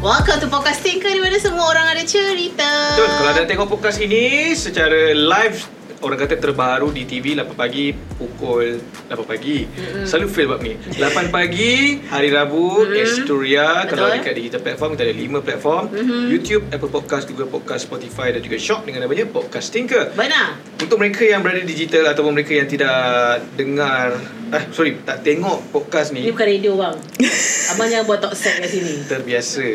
Welcome to Podcast Tinker di mana semua orang ada cerita. Betul, kalau anda tengok podcast ini secara live orang kata terbaru di TV 8 pagi pukul 8 pagi. Mm-hmm. Selalu fail bab ni. 8 pagi hari Rabu mm-hmm. Astoria kalau Betul. dekat digital platform kita ada 5 platform. Mm-hmm. YouTube, Apple Podcast, Google Podcast, Spotify dan juga Shock dengan namanya Podcast Tinker. Benar. Untuk mereka yang berada digital ataupun mereka yang tidak dengar eh sorry tak tengok podcast Ini ni bukan radio bang. Abang jangan buat talk set kat sini. terbiasa.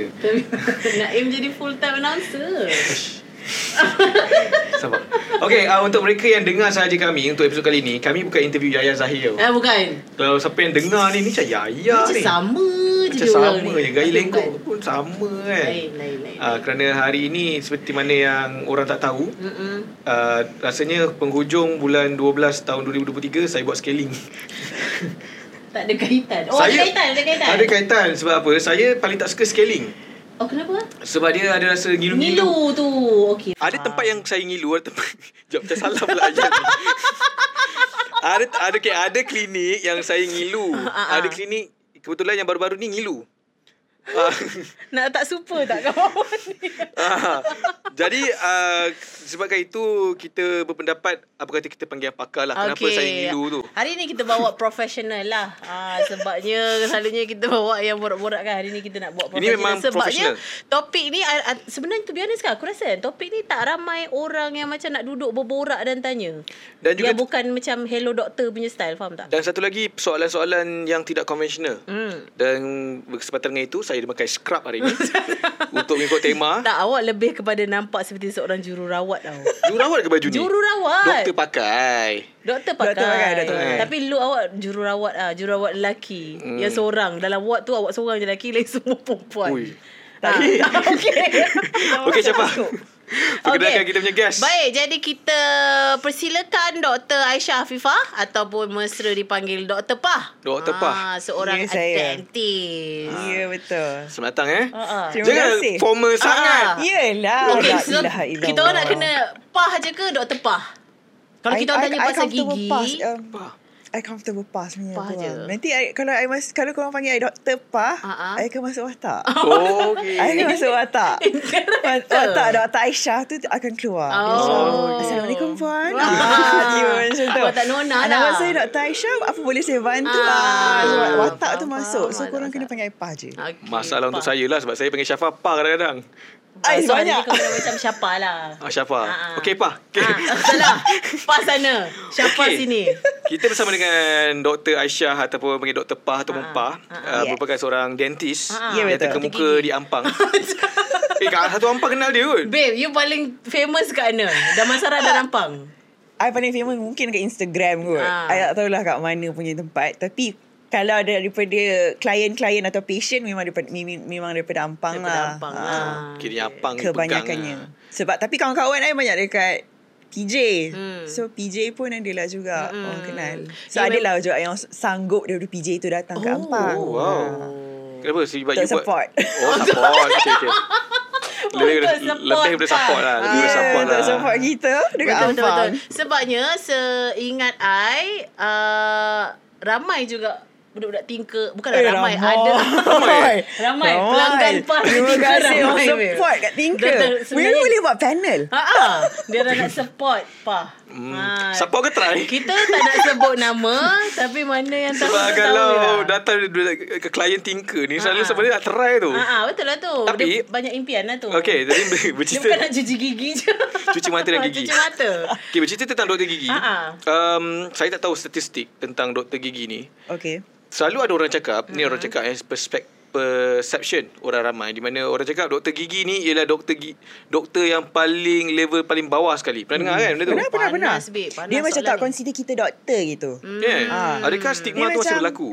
Naim jadi full time announcer. Sabar. Okey, uh, untuk mereka yang dengar sahaja kami untuk episod kali ni, kami bukan interview Yaya Zahir. tau. Eh bukan. Kalau siapa yang dengar ni, ni macam Yaya Macam ni. sama je Macam dia orang sama ni. je. Gaya lengkok pun sama kan. Lain, lain, lain. Uh, kerana hari ini seperti mana yang orang tak tahu, Mm-mm. uh, rasanya penghujung bulan 12 tahun 2023 saya buat scaling. Tak ada kaitan. Oh ada kaitan, ada kaitan. Ada kaitan sebab apa? Saya paling tak suka scaling. Oh kenapa? Sebab dia ada rasa ngilu-ngilu. Ngilu tu. Okey. Ada tempat yang saya ngilu ada tempat Jom macam salah pula ayat ni. Ada ada okay, ada klinik yang saya ngilu. Ah, ah. Ada klinik kebetulan yang baru-baru ni ngilu. Nak tak super tak kawan ni? ah. Jadi uh, sebabkan itu kita berpendapat apa kata kita panggil pakar lah kenapa Okey. saya ngilu tu. Hari ni kita bawa profesional lah. Ah, sebabnya selalunya kita bawa yang borak-borak kan. Hari ni kita nak bawa Ini profesional. memang sebabnya professional. topik ni ah, sebenarnya tu biasa kan aku rasa topik ni tak ramai orang yang macam nak duduk berborak dan tanya. Dan juga Dia bukan macam hello doktor punya style faham tak? dan satu lagi soalan-soalan yang tidak konvensional. Hmm. Dan berkesempatan dengan itu saya memakai scrub hari ini untuk mengikut tema. Tak awak lebih kepada nampak seperti seorang jururawat tau. Jururawat ke baju ni? Jururawat. Doktor pakai. Doktor pakai. Doktor pakai, doktor pakai. Tapi look awak jururawat ah, jururawat lelaki. Hmm. Yang seorang dalam ward tu awak seorang je lelaki, lain semua perempuan. Ui. Tak. Okey. Okey, siapa? Perkenalkan kita punya guest. Baik, jadi kita persilakan Dr. Aisyah Afifah ataupun mesra dipanggil Dr. Pah. Dr. Pah. Ah, seorang Ya, saya. dentist. Ya betul. Selamat datang eh. Ah, ah. Terima Jangan kasih. formal sangat. Ah. Yelah. Okey, La so ilaha illallah. kita orang nak kena Pah je ke Dr. Pah? Kalau kita orang tanya pasal comfortable gigi. Um, Pah. I comfortable pass Pah tu je. lah. Nanti I, kalau I mas, kalau korang panggil I doktor Pah, Ah, ah. I akan masuk watak. Oh, okay. I akan masuk watak. Watak Dr. Aisyah tu akan keluar. Oh. Assalamualaikum Puan. Ah, dia macam tu. Awak tak nona Ah, lah. Nama saya Dr. Aisyah. Apa boleh saya bantu? Ah. Ah, sebab watak tu masuk. So korang kena panggil I Pah je. Okay, Masalah untuk saya lah sebab saya panggil Syafa Pa kadang-kadang. Ai, so, hari ni banyak. kau kena macam Syafa lah. Ah, Syafa. Ah, ah. Okey, Pa. Okay. Ah, salah. Pas sana. Syafa Okey. sini. Kita bersama dengan Dr. Aisyah ataupun panggil Dr. Pah ataupun Ah, Pa. ah, Uh, yes. merupakan seorang dentist Ah, ah. Ya, yang betul. terkemuka di Ampang. eh, kat satu Ampang kenal dia kot. Babe, you paling famous kat mana? Damansara dan Ampang. I paling famous mungkin kat Instagram kot. Ah. I tak tahulah kat mana punya tempat. Tapi kalau ada daripada klien-klien atau patient memang daripada memang, daripada Ampang Daripada lah. Ampang Ah. lah. Kira Ampang ni Kebanyakannya. pegang lah. Sebab tapi kawan-kawan I banyak dekat PJ. Hmm. So PJ pun adalah juga Hmm. orang kenal. So Ya, adalah juga yang sanggup daripada PJ tu datang ke Oh. Ampang. Oh, wow. Kenapa? Sebab Untuk you buat... support. Oh, support. Okay, okay. Lebih, Untuk support, lebih daripada Pa. support lah. Lebih daripada Ya, support lah. support kita dekat Betul, betul, Ampang. betul. Sebabnya seingat I, uh, ramai juga budak-budak tinker. Bukanlah Eh, ramai. ramai. Ada. Ramai. ramai. Pelanggan PAH Terima kasih ramai, support kat Tinker. We boleh buat panel. Ha ah, dia dah nak support PAH. Hmm. Ha. Support ke try? Kita tak nak sebut nama Tapi mana yang tahu Sebab kalau tahu lah. datang ke klien tinker ni Selalu Ha-ha. sebenarnya nak try tu Ah, ah, betul lah tu. Tapi- Dia banyak impian lah tu. Okay jadi ber- Dia bercerita bukan nak cuci gigi je. Cuci mata dan gigi. Cuci mata. Okay bercerita tentang doktor gigi Ha-ha. um, Saya tak tahu statistik tentang doktor gigi ni Okay. Selalu ada orang cakap Ni orang cakap eh perspek, Perception orang ramai Di mana orang cakap doktor gigi ni Ialah doktor gi, doktor yang paling Level paling bawah sekali Pernah dengar kan benda tu? Pernah, pernah, pernah. Panas, babe. Panas Dia macam tak ni. consider kita doktor gitu. Yeah. Ah. Adakah stigma Dia tu masih berlaku?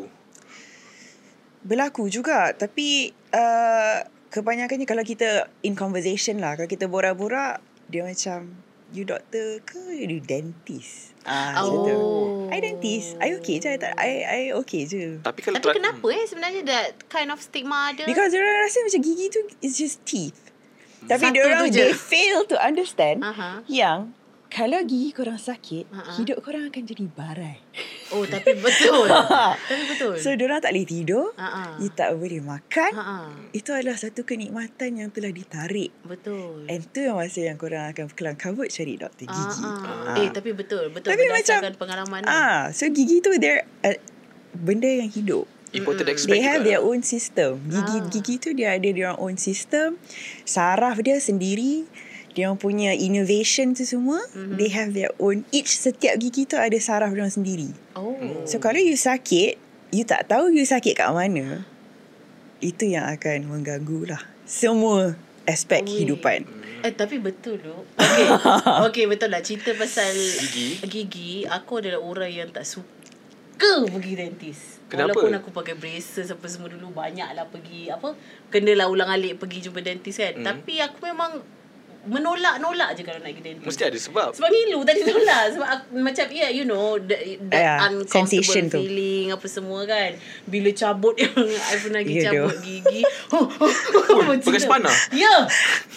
Berlaku juga. Tapi uh, kebanyakannya kalau kita in conversation lah. Kalau kita borak-borak, dia macam, you doktor ke you dentist? Ah, macam tu. Oh. I dentist. I okay je. I, tak- I, I okay je. Tapi kalau Tapi kenapa eh sebenarnya that kind of stigma ada? Because dia orang rasa macam gigi tu is just teeth. Tapi Satu dia orang they fail to understand Aha. yang Kalau gigi korang sakit, Ha-ha. hidup korang akan jadi barai. Oh tapi betul. tapi betul. So, diorang tak boleh tidur. Ha-ha. You tak boleh makan. Ha-ha. Itu adalah satu kenikmatan yang telah ditarik. Betul. And tu yang masa yang korang akan kelang kabut cari doktor gigi. Ah, ah. Eh tapi betul betul Tapi berdasarkan macam- pengalaman ni. Ah, so gigi tu dia uh, benda yang hidup. Important aspect They have their own system. Gigi Ah. gigi tu dia ada their own system. Saraf dia sendiri. Dia orang punya innovation tu semua. Mm-hmm. They have their own. Each setiap gigi tu ada saraf dia orang sendiri. Oh. So kalau you sakit, you tak tahu you sakit kat mana. Itu yang akan mengganggu lah. Semua aspek Ui. kehidupan. Eh tapi betul tu. Okay. okay betul lah cerita pasal Gigi. Gigi, aku adalah orang yang tak suka pergi dentist. Kenapa? Walaupun aku pakai braces apa semua dulu banyak lah pergi apa kenalah ulang alik pergi jumpa dentist kan. Hmm. Tapi aku memang menolak-nolak je kalau nak pergi dentist. Mesti ada sebab. Sebab Milu tadi tolak Sebab aku, macam yeah, you know That, that Yeah, uncomfortable sensation tu. feeling Apa semua kan Bila cabut yang I pernah pergi Ya, cabut doh. gigi oh, oh, oh, macam pakai tu. spanner? Ya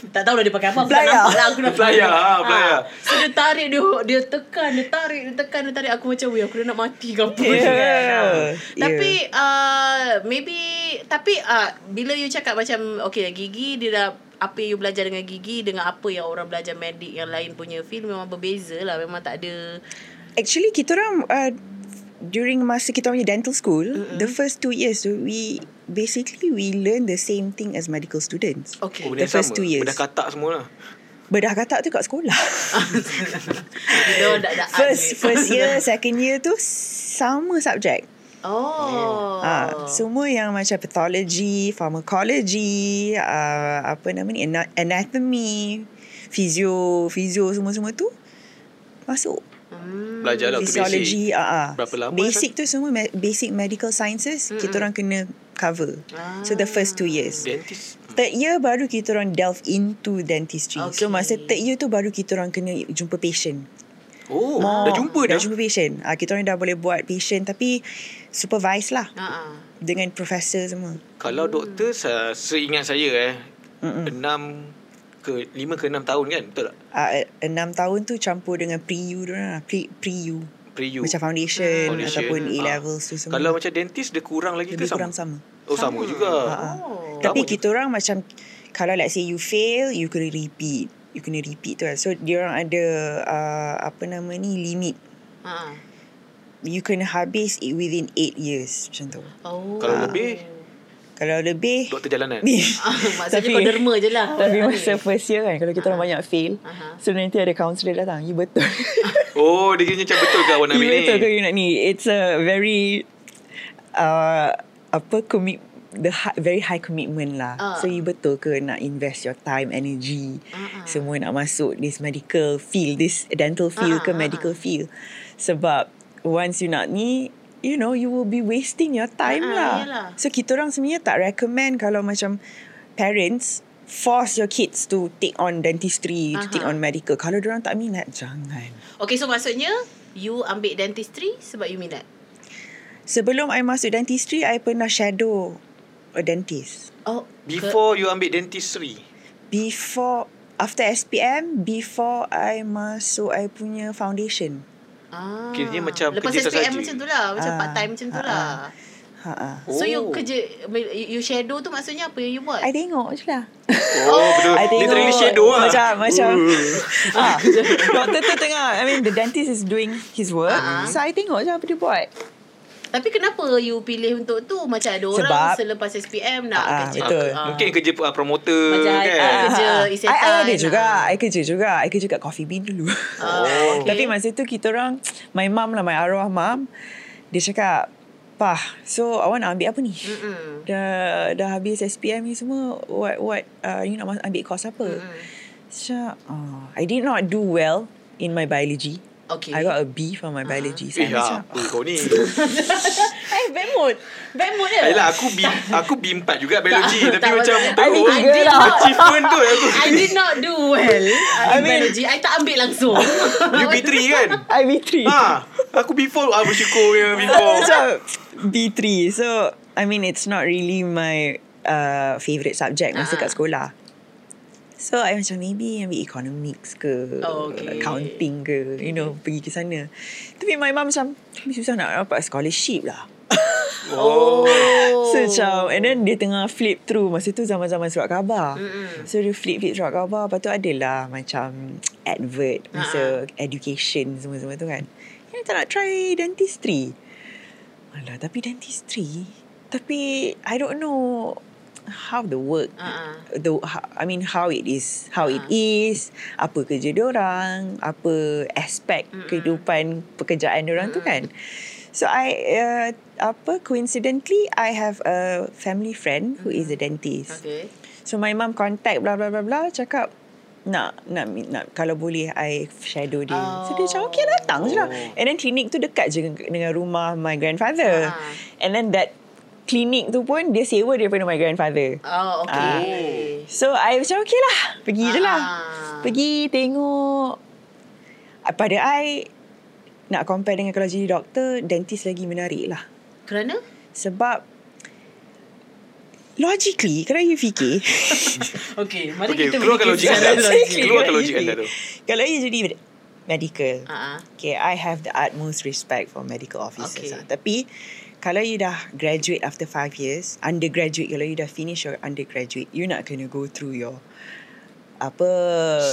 Tak tahu dah dia pakai apa Aku tak Plier. nampak lah Aku dah Plier, ah, plier. So dia tarik dia Dia tekan Dia tarik Dia tekan Dia tarik Aku macam Weh aku dah nak mati ke apa Yeah. kan? Ah. Yeah. Tapi uh, Maybe Tapi uh, Bila you cakap macam Okay gigi Dia dah apa yang you belajar dengan gigi dengan apa yang orang belajar medik yang lain punya feel memang berbeza lah memang tak ada Actually kita orang uh, during masa kita punya dental school, mm-hmm. the first two years we basically we learn the same thing as medical students. okay Oh, The first sama. two years. Benda katak semua lah. Bedah katak tu kat sekolah. First first year, second year tu sama subjek. Oh Ah, semua yang macam pathology, pharmacology, uh, apa nama ni, ana- anatomy, physio, physio semua-semua tu masuk. hmm. Belajar lah tu basic. Physiology, ah, ah. Berapa lama, Basic tu semua me- basic medical sciences mm kita orang kena cover. So the first two years. Dentist. Third year baru kita orang delve into dentistry. Okay. So masa third year tu baru kita orang kena jumpa patient. Oh, More- dah jumpa dah. Dah jumpa patient. Ah kita orang dah boleh buat patient tapi supervise lah Ah, ah. dengan profesor semua. Kalau doktor, se- seingat saya eh, Mm-mm. enam ke lima ke enam tahun kan? Betul tak? Ah enam tahun tu campur dengan pre-U tu lah. Pre, pre-U. Pre-U. Macam foundation, Foundation. ataupun. A-levels tu semua. Kalau macam dentist, dia kurang lagi lebih ke kurang sama? sama. Oh, sama, Sama. juga. Ah, Oh. Tapi Sama kita orang macam kalau let's say you fail, you kena repeat. You kena repeat tu kan. So dia orang ada uh, apa nama ni limit. Ah. You kena habis it within 8 years macam tu. Oh. Kalau lebih, Kalau lebih doktor jalanan. Ah, maksudnya Tapi- kau derma je lah. tapi masa first year kan kalau kita orang banyak fail, Aha. so nanti ada counsellor datang. You betul. Oh, dia kira macam betul ke awak nak you ambil ni? betul ke you nak ni? It's a very uh, apa commit the high, very high commitment lah. Ah. So you betul ke nak invest your time, energy, Ah, ah. semua nak masuk this medical field, this dental Ah, field ke ah, medical field. Sebab once you nak ni, you know, you will be wasting your time ah, lah. yalah. So kita orang sebenarnya tak recommend kalau macam parents force your kids to take on dentistry, to take on medical. Kalau orang tak minat, jangan. Okay, so maksudnya you ambil dentistry sebab you minat. Sebelum I masuk dentistry, I pernah shadow a dentist. Oh, Before you ambil dentistry. Before, after SPM, before I masuk I punya foundation. Ah. Kiranya macam Lepas kerja SPM sahaja. macam tu lah. Macam Ah, part time macam tu ah, lah. Ha ah. So you Oh. kerja, you you shadow tu maksudnya apa yang you buat? I tengok je lah. Oh, betul. I tengok Literally shadow lah. Macam Macam Uh. ah, Doktor tu tengah I mean the dentist is doing his work Ah. So I tengok je apa dia buat Tapi kenapa you pilih untuk tu? Macam ada orang Sebab- selepas SPM nak Ah, kerja. betul. Ah. Mungkin kerja uh, promoter Macam kan. ah, kerja Ah, isetan. I, I ada juga ah. I kerja juga I kerja kat Coffee Bean dulu Ah, okay. Tapi masa tu kita orang My mum lah My arwah mum Dia cakap Pah So awak nak ambil apa ni Mm-mm. Dah dah habis SPM ni semua What what uh, You nak ambil course apa Mm-mm. So uh, I did not do well In my biology Okay. I got a B for my biology So Eh, I macam apa kau ni? Eh, bad mood. Bad mood dia. Ayolah, aku B, aku B4 juga biologi. Tak, tapi tak, macam tak. teruk. I did not. Achievement tu aku. I did not do well uh, in mean- biology. I tak ambil langsung. You B3 kan? I B3 Ha, aku B4. Ah, bersyukur ya B4. Macam B3 So I mean it's not really my uh, Favourite subject Masa Ah. kat sekolah So I macam maybe ambil economics ke Oh, okay. Accounting ke You know Pergi ke sana. Tapi my mum macam susah nak dapat scholarship lah. Oh. So macam And then dia tengah flip through. Masa tu zaman-zaman surat khabar. Mm-mm. So dia flip-flip surat khabar. Lepas tu adalah Macam Advert Masa education Semua-semua tu kan. Dia tak nak try dentistry. Alah tapi dentistry Tapi I don't know How the work Uh-uh. the ho- I mean how it is how it is apa kerja dia orang apa aspek Mm-mm. kehidupan pekerjaan dia orang tu kan so I uh, apa coincidentally I have a family friend who is a dentist Okay. so my mum contact blah blah blah blah cakap nak nak nak kalau boleh I shadow dia. Oh. So dia macam okay datang je lah. Oh. And then klinik tu dekat je dengan rumah my grandfather. Ah. And then that klinik tu pun dia sewa daripada my grandfather. Oh, okay. So I macam okay lah Pergi je lah Ah. Pergi tengok Ah, Pada I Nak compare dengan kalau jadi doktor Dentist lagi menarik lah Kerana? Sebab Logically Kalau you fikir Okay, mari Okay, kita keluarkan logik anda. logik. Keluarkan logik anda tu. Kalau you jadi med- Medical ah. Okay I have the utmost respect For medical officers Okay. lah. Tapi Kalau you dah graduate After 5 years Undergraduate Kalau you dah finish your undergraduate You nak kena go through your Apa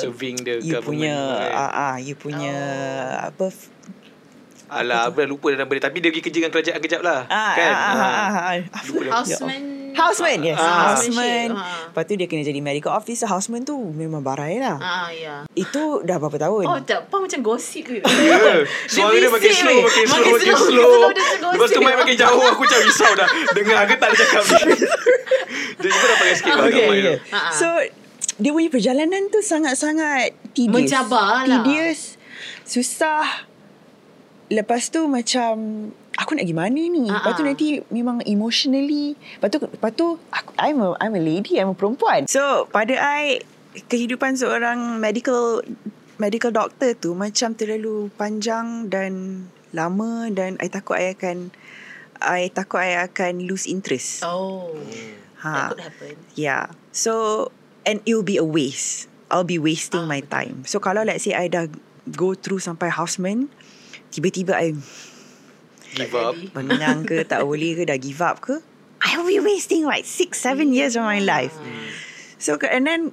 Serving the You government. punya right? ah, ah, You punya Oh. Apa f- Alah, dah lupa dah nama dia. Tapi dia pergi kerja dengan kerajaan kejap lah. ah, kan? ah, ah, ah, ah, ah. Houseman. Houseman yes Ah. Houseman Ah. Lepas tu dia kena jadi medical officer Houseman tu memang barai lah Ah, ya. Itu dah berapa tahun Oh, tak. Apa macam gosip ke? Ya, Suara dia makin slow, makin slow, Makin makin slow, slow. makin slow. Lepas tu mic makin jauh, aku macam risau dah. Dengar ke tak dia cakap ni. Dia cuba dah pakai sikit. Okay, okay. tu. Ah, ah. So dia punya perjalanan tu sangat-sangat tedious. Mencabar lah. Tedious. Susah. Lepas tu macam aku nak gimana ni? Ah, Lepas tu ah. nanti memang emotionally. Lepas tu lepas tu aku I'm a I'm a lady, I'm a perempuan. So pada I kehidupan seorang medical medical doctor tu macam terlalu panjang dan lama dan I takut I akan I takut I akan lose interest. Oh. Ha. That could happen. Yeah. So and it will be a waste. I'll be wasting Ah, my time. So kalau let's say I dah go through sampai houseman, tiba-tiba I Give up. menang ke tak boleh ke dah give up ke, I will be wasting like six, seven years of my life. So and then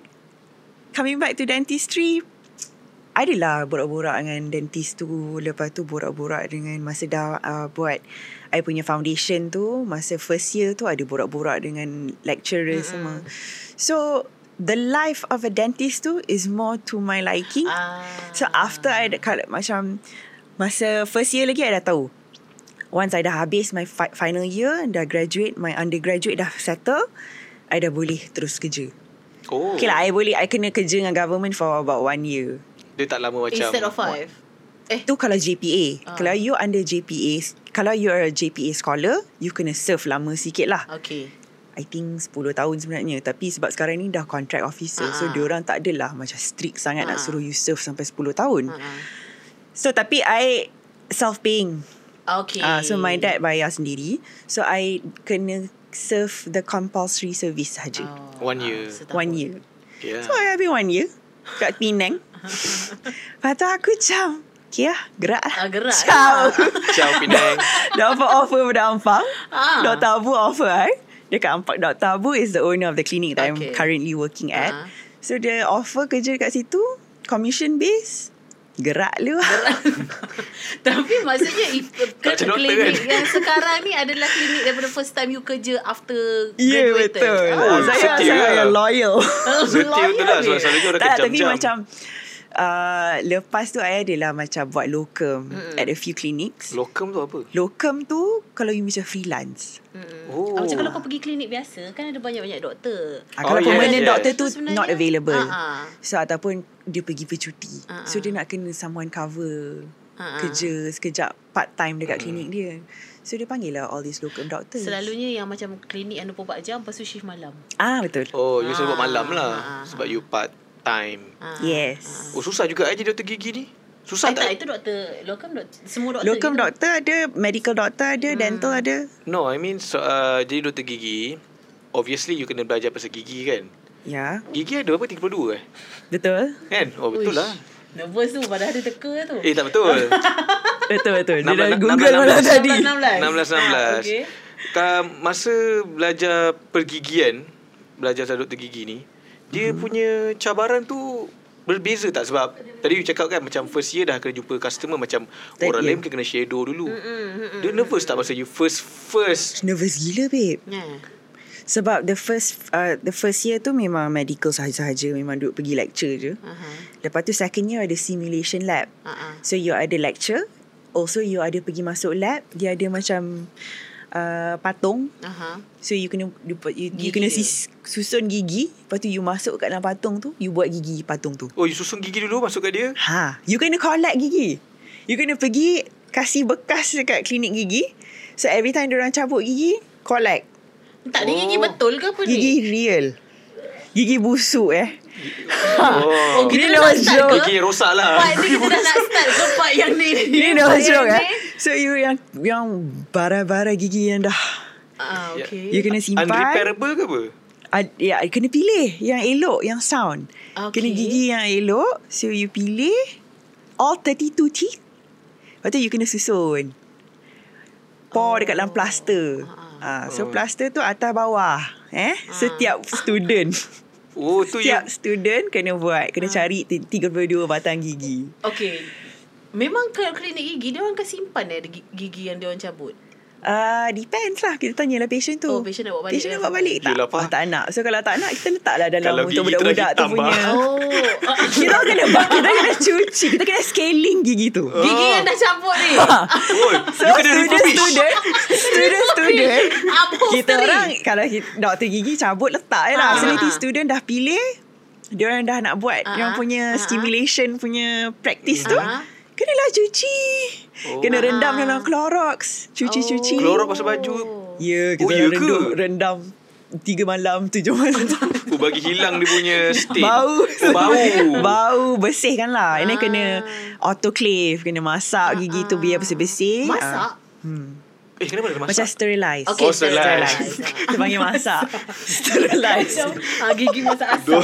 coming back to dentistry, adalah borak-borak dengan dentist tu. Lepas tu borak-borak dengan masa dah uh, buat I punya foundation tu, masa first year tu ada borak-borak dengan lecturer semua. So the life of a dentist tu is more to my liking. Ah. So after I kalau macam masa first year lagi I dah tahu. Once I dah habis my fi- final year, dah graduate, my undergraduate dah settle, I dah boleh terus kerja. Oh. Okay lah, I boleh, I kena kerja dengan government for about one year. Dia tak lama macam. Instead of five. Eh. Tu kalau JPA. Ah. Kalau you under JPA, kalau you are a JPA scholar, you kena serve lama sikit lah. Okay. I think 10 tahun sebenarnya. Tapi sebab sekarang ni dah contract officer. So, Ah. diorang tak adalah macam strict sangat nak Ah. suruh you serve sampai 10 tahun. Ah, ah. So, tapi I self-paying. Okay. Ah, so my dad bayar sendiri. So I kena serve the compulsory service saja. Oh, One year. ah, setahun. One year. Yeah. So I habis one year kat Penang. Lepas tu aku macam, okay lah, gerak lah. Ah, gerak Ciao. Ciao Penang. Dapat offer pada Ampang. Ah. Dr. Abu offer I. Dekat Ampang. Dr. Abu is the owner of the clinic that I'm Okay. currently working at. Ah. So dia offer kerja kat situ. Commission base. Gerak lu. Tapi maksudnya if, doktor klinik kan? yang sekarang ni adalah klinik daripada first time you kerja after Ya yeah, graduated. betul. Oh, saya setia saya lah. loyal. Setia betul lah. Selalunya orang tak, kejam-jam. tapi macam uh, lepas tu I adalah macam buat locum mm. at a few clinics. Lokum tu apa? locum tu kalau you macam freelance. Mm. Oh. Ah, macam kalau kau pergi klinik biasa kan ada banyak-banyak doktor. Ah, Oh, kalau yes, permanent yes. doctor tu So, not available. Ah, ah. So ataupun dia pergi bercuti. Ah, So ah. dia nak kena someone cover Ah, ah. kerja sekejap part time dekat klinik dia. So dia panggil lah all these locum doctors. Selalunya yang macam klinik yang 24 jam lepas tu shift malam. Ah betul. Oh, you selalu buat Ah, malam lah. ah, Sebab you part time. Ah, Yes. Oh, susah juga eh jadi doktor gigi ni. Susah Eh, tak, tak? itu doktor locum doktor semua doktor. Locum gitu. doctor ada, medical doctor ada, dental ada. No, I mean so, uh, jadi doktor gigi, obviously you kena belajar pasal gigi kan. Ya, Gigi ada berapa? 32 eh? betul. Kan? Oh betul Uish. lah. Nervous tu padahal dia teka tu. Eh tak betul. Betul betul. Dia 16, dah 16, Google malam 16. tadi. 16 16. 16 16. Okey. Ka masa belajar pergigian, belajar sama doktor gigi ni, dia Mhm. punya cabaran tu berbeza tak sebab tadi you cakap kan macam first year dah kena jumpa customer macam Third orang year. lain mungkin kena shadow dulu. Mm, mm, mm. Dia nervous tak masa you first first Nervous gila babe. Ya. Sebab the first uh, the first year tu memang medical sahaja-sahaja. Memang duduk pergi lecture je. Aha. Lepas tu second year ada simulation lab. Ha So you ada lecture. Also you ada pergi masuk lab. Dia ada macam uh, patung. Aha. So you kena you, you, Gigi you kena dia. sis, susun gigi. Lepas tu you masuk kat dalam patung tu. You buat gigi patung tu. Oh you susun gigi dulu masuk kat dia. Ha, you kena collect gigi. You kena pergi kasih bekas dekat klinik gigi. So every time orang cabut gigi, collect. Tak ada gigi Oh. betul ke apa ni? Gigi real. Gigi busuk eh. Oh, Oh. kita dah start joke. ke? Gigi rosak lah. Part ni kita dah nak start ke part yang ni? Ni no Part yang joke eh. So you yang yang bara-bara gigi yang dah Ah, okay. you kena simpan. Unrepairable ke apa? Ad, ya, kena pilih yang elok, yang sound. Okay. Kena gigi yang elok. So you pilih all 32 teeth. Lepas tu you kena susun. Pour dekat dalam plaster. Ah, so Oh. plaster tu atas bawah. Eh, setiap student. Oh tu yang Setiap student kena buat. Kena cari ti- 32 batang gigi. Okay. Memang kalau klinik gigi, dia orang akan simpan eh gi- gigi yang dia orang cabut. Uh, depends lah Kita tanyalah patient tu Oh, patient nak bawa balik Patient lah. nak bawa balik tak? Yelah, oh, tak nak So kalau tak nak Kita letaklah dalam Kalau Untuk budak-budak tu punya. Oh. Kita kena Kita kena cuci Kita kena scaling gigi tu gigi yang dah cabut ni. Oh, So student student Student student. Kita orang Kalau doktor gigi cabut letak je lah Ah, So nanti ah. student dah pilih Dia orang dah nak buat orang ah, punya ah, ah. stimulation punya practice tu Ah. Kenalah cuci Oh. Kena rendam Ah. dalam Clorox Cuci-cuci Kelorok pasal baju. Ya, kita Oh, ya oh, ke? rendam, rendam tiga malam, tujuh malam. Oh, bagi hilang dia punya stain. bau. Oh, bau. bau, bersihkan lah. Ini Ah. kena autoclave, kena masak gigi tu biar bersih-bersih. Masak? Ah. Hmm. Eh, kenapa ada masak? Macam sterilize. Okay, Oh, sterilize. Kita panggil masak. sterilize. Macam ah, gigi masak asam.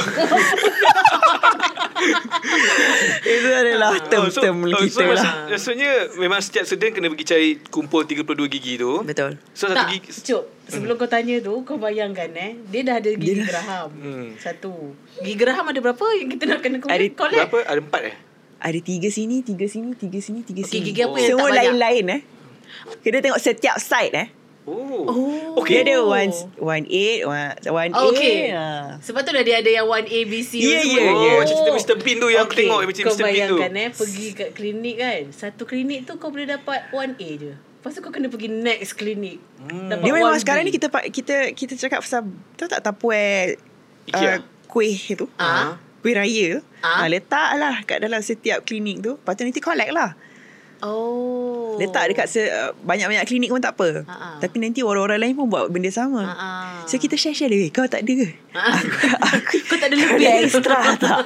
Itu adalah Oh, term-term oh, kita so, lah. maksud- Maksudnya memang setiap student kena pergi cari kumpul 32 gigi tu. Betul. So satu Tak, gigi Cuk. Sebelum kau tanya tu, kau bayangkan eh. Dia dah ada gigi Dia dah- geraham. Hmm. Satu. Gigi geraham ada berapa yang kita nak kena Ada- collect? berapa? Ada empat eh? Ada tiga sini, tiga sini, tiga sini, tiga Okey, sini. gigi apa yang Semua tak banyak? lain-lain eh. Kita tengok setiap side eh. Oh. Oh. Dia Okay. ada one one eight, one one Oh, eight. okay. ah. Sebab tu dah dia ada yang 1A, B, C Ya, semua. ya, Oh, ya. macam cerita Mr. Bean tu yang aku tengok macam kau Mr. Bean tu. bayangkan eh Pergi kat klinik kan Satu klinik tu kau boleh dapat 1A je Lepas tu kau kena pergi next klinik Hmm. Dapat Dia memang 1B. sekarang ni kita kita kita cakap pasal tahu tak tapuai Ikea? uh, kuih tu. Ah. Kuih raya. Ah. Ah. letak lah kat dalam setiap klinik tu. Lepas tu nanti collect lah. Oh Letak dekat se, uh, banyak-banyak klinik pun tak apa. Ah. Tapi nanti orang-orang lain pun buat benda sama. Ah. So kita share-share dia. Kau tak ada ke? Aku, aku, Kau tak ada lebih extra tak?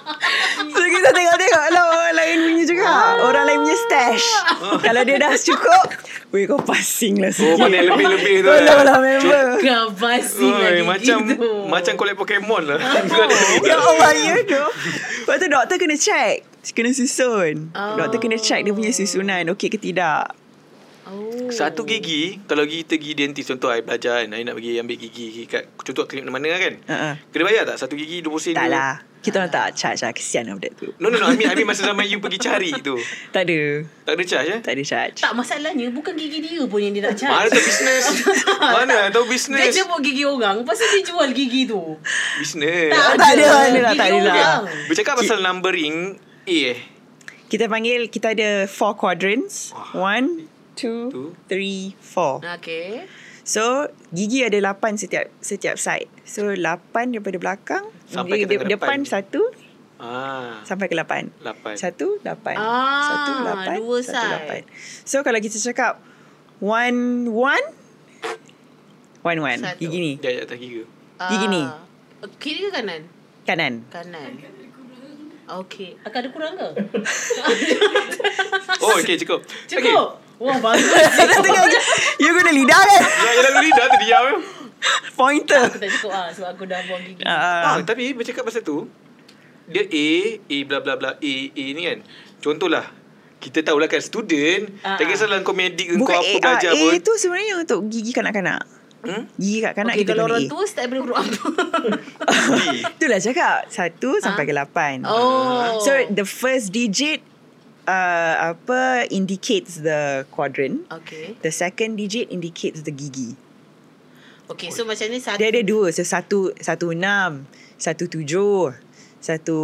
so kita tengok-tengok lah orang lain punya juga. Orang lain punya stash. Kalau dia dah cukup, weh kau passing lah Oh, sikit. mana yang lebih-lebih tu. eh. Tolong lah member. Kau basing Oi, lagi macam gitu macam collect Pokemon lah. Ya Allah ya tu Lepas tu doktor kena check Kena susun Oh. Doktor kena check dia punya susunan Okey ke tidak oh. Satu gigi, kalau kita pergi dentist contoh I belajar kan, I nak pergi ambil gigi kat contoh klinik mana kan. uh-uh. Kena bayar tak satu gigi 20 sen? Tak dulu? lah Kita orang tak charge lah Kesian lah budak tu No no no, I mean, I mean masa zaman you pergi cari tu. Tak ada Tak ada charge eh? Tak ada charge Tak masalahnya Bukan gigi dia pun yang dia nak charge Mana tahu bisnes? Mana tahu Dia bisnes? jemput gigi orang Lepas tu dia jual gigi tu Bisnes. Tak ada mana lah, tak ada lah. Bercakap pasal numbering A eh. Kita panggil Kita ada four quadrants One Two, Two. Three Four Okay So Gigi ada lapan setiap Setiap side So lapan daripada belakang Sampai ke depan. Depan satu Ah, Sampai ke lapan lapan. Satu lapan Ah, Satu lapan dua Satu side. lapan So kalau kita cakap One One One one Satu. Gigi ni Dia atas gigi. Gigi ni. Ah. Kiri ke kanan? Kanan Kanan Okay Akan ada kurang ke? Oh, okay, cukup. Cukup Wah bagus Tengah je You guna lidah kan Okay. Ya, yang lalu lidah tu diam. eh. Pointer. Aku tak cukup ah sebab aku dah buang gigi. Ah. Ah, tapi bercakap pasal tu, dia A, A bla bla bla, A, A ni kan. Contohlah, kita tahulah kan student, Ah, tak ah. kisahlah kau medik ke kau apa A, belajar A pun. tu sebenarnya untuk gigi kanak-kanak. Hmm? Gigi kanak-kanak Okay, kita kalau orang tua start daripada huruf apa? Itulah cakap. Satu sampai ke lapan. oh. So the first digit uh, apa indicates the quadrant. Okay. The second digit indicates the gigi. Okay, so macam ni satu. Dia ada dua. So satu satu enam, satu tujuh, satu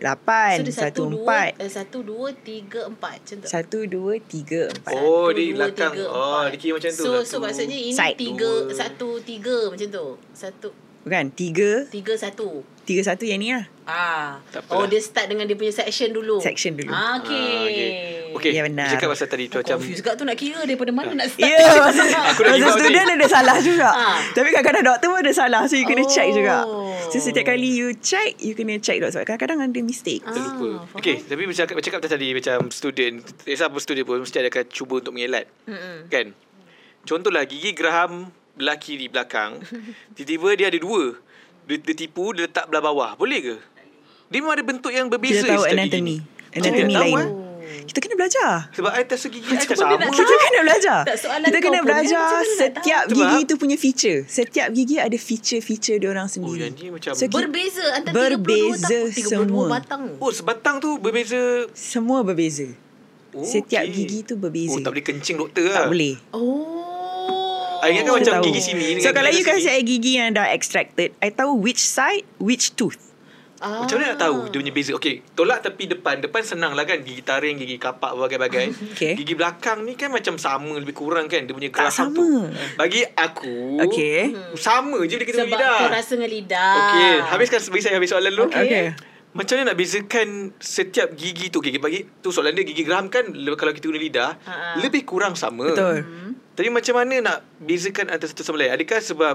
lapan, so, satu, satu, empat, dua, eh, satu, dua, tiga, empat. Macam tu. satu dua tiga empat. Oh, Satu, dia dua, belakang. tiga, Oh, empat. dia kira macam tu. So, Satu. so maksudnya ini Side. tiga, Dua. satu, tiga macam tu. Satu, Bukan tiga tiga, satu. tiga satu yang ni lah. Ah. Oh, dia start dengan dia punya section dulu. Section dulu. Ah, okay. Ah, okay. Okay, Ya, benar. cakap pasal tadi tu macam confused kat tu nak kira daripada mana nak start. Ya, yeah, masa, Aku student tadi. ada salah juga. Ah. Tapi kadang-kadang doktor pun ada salah. So, you kena check juga. Oh. So, setiap kali you check, you kena check doktor. Sebab kadang-kadang ada mistake. Ah, terlupa. faham. Okay, tapi bercakap, bercakap pasal tadi macam student, eh, siapa student pun mesti ada akan cuba untuk mengelat. Mm-mm. Kan? Contohlah gigi geraham lelaki di belakang, tiba-tiba dia ada dua. Dia, dia tipu, dia letak belah bawah. Boleh ke? Dia memang ada bentuk yang berbeza Kita tahu setiap anatomy. Anatomy lain. Kita kena belajar. Sebab I test gigi I macam sama. nak Kita kena belajar. Tak, soalan Kita kena belajar setiap tahu? gigi tu punya feature. Setiap gigi ada feature-feature dia orang Oh, sendiri. yang ni macam... So, Berbeza antara Berbeza 32 tak, 32 semua. batang. Oh, sebatang tu berbeza. Semua berbeza. Oh, Setiap gigi tu berbeza. Oh, tak boleh kencing doktor lah. Tak boleh. Oh. I ingatkan Kita macam tahu. gigi sini So kalau you kasi. I gigi yang dah extracted, I tahu which side, which tooth. Ah. Macam mana nak tahu dia punya beza? Okay, tolak tepi depan. Depan senang lah kan. Gigi taring, gigi kapak, berbagai-bagai. Okay. Gigi belakang ni kan macam sama lebih kurang kan. Dia punya Tak geraham sama. tu. Bagi aku, Okay. sama je dia kita Sebab lidah. kau rasa dengan lidah. Okay, habiskan bagi saya habis soalan dulu. Okay. Okay. Macam mana nak bezakan setiap gigi tu? Okay, bagi tu soalan dia gigi geraham kan kalau kita guna lidah Ha-ha. lebih kurang sama. Betul. Tapi macam mana nak bezakan antara satu sama lain? Adakah sebab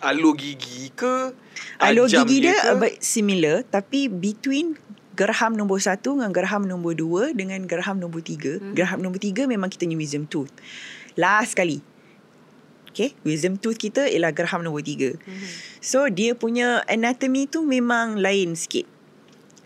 alur gigi ke? Alur gigi dia ke? a bit similar tapi between geraham nombor satu dengan geraham nombor dua dengan geraham nombor tiga. Hmm. Geraham nombor tiga memang kita punya wisdom tooth. Last kali. Okay, wisdom tooth kita ialah geraham nombor tiga. Hmm. So, dia punya anatomy tu memang lain sikit.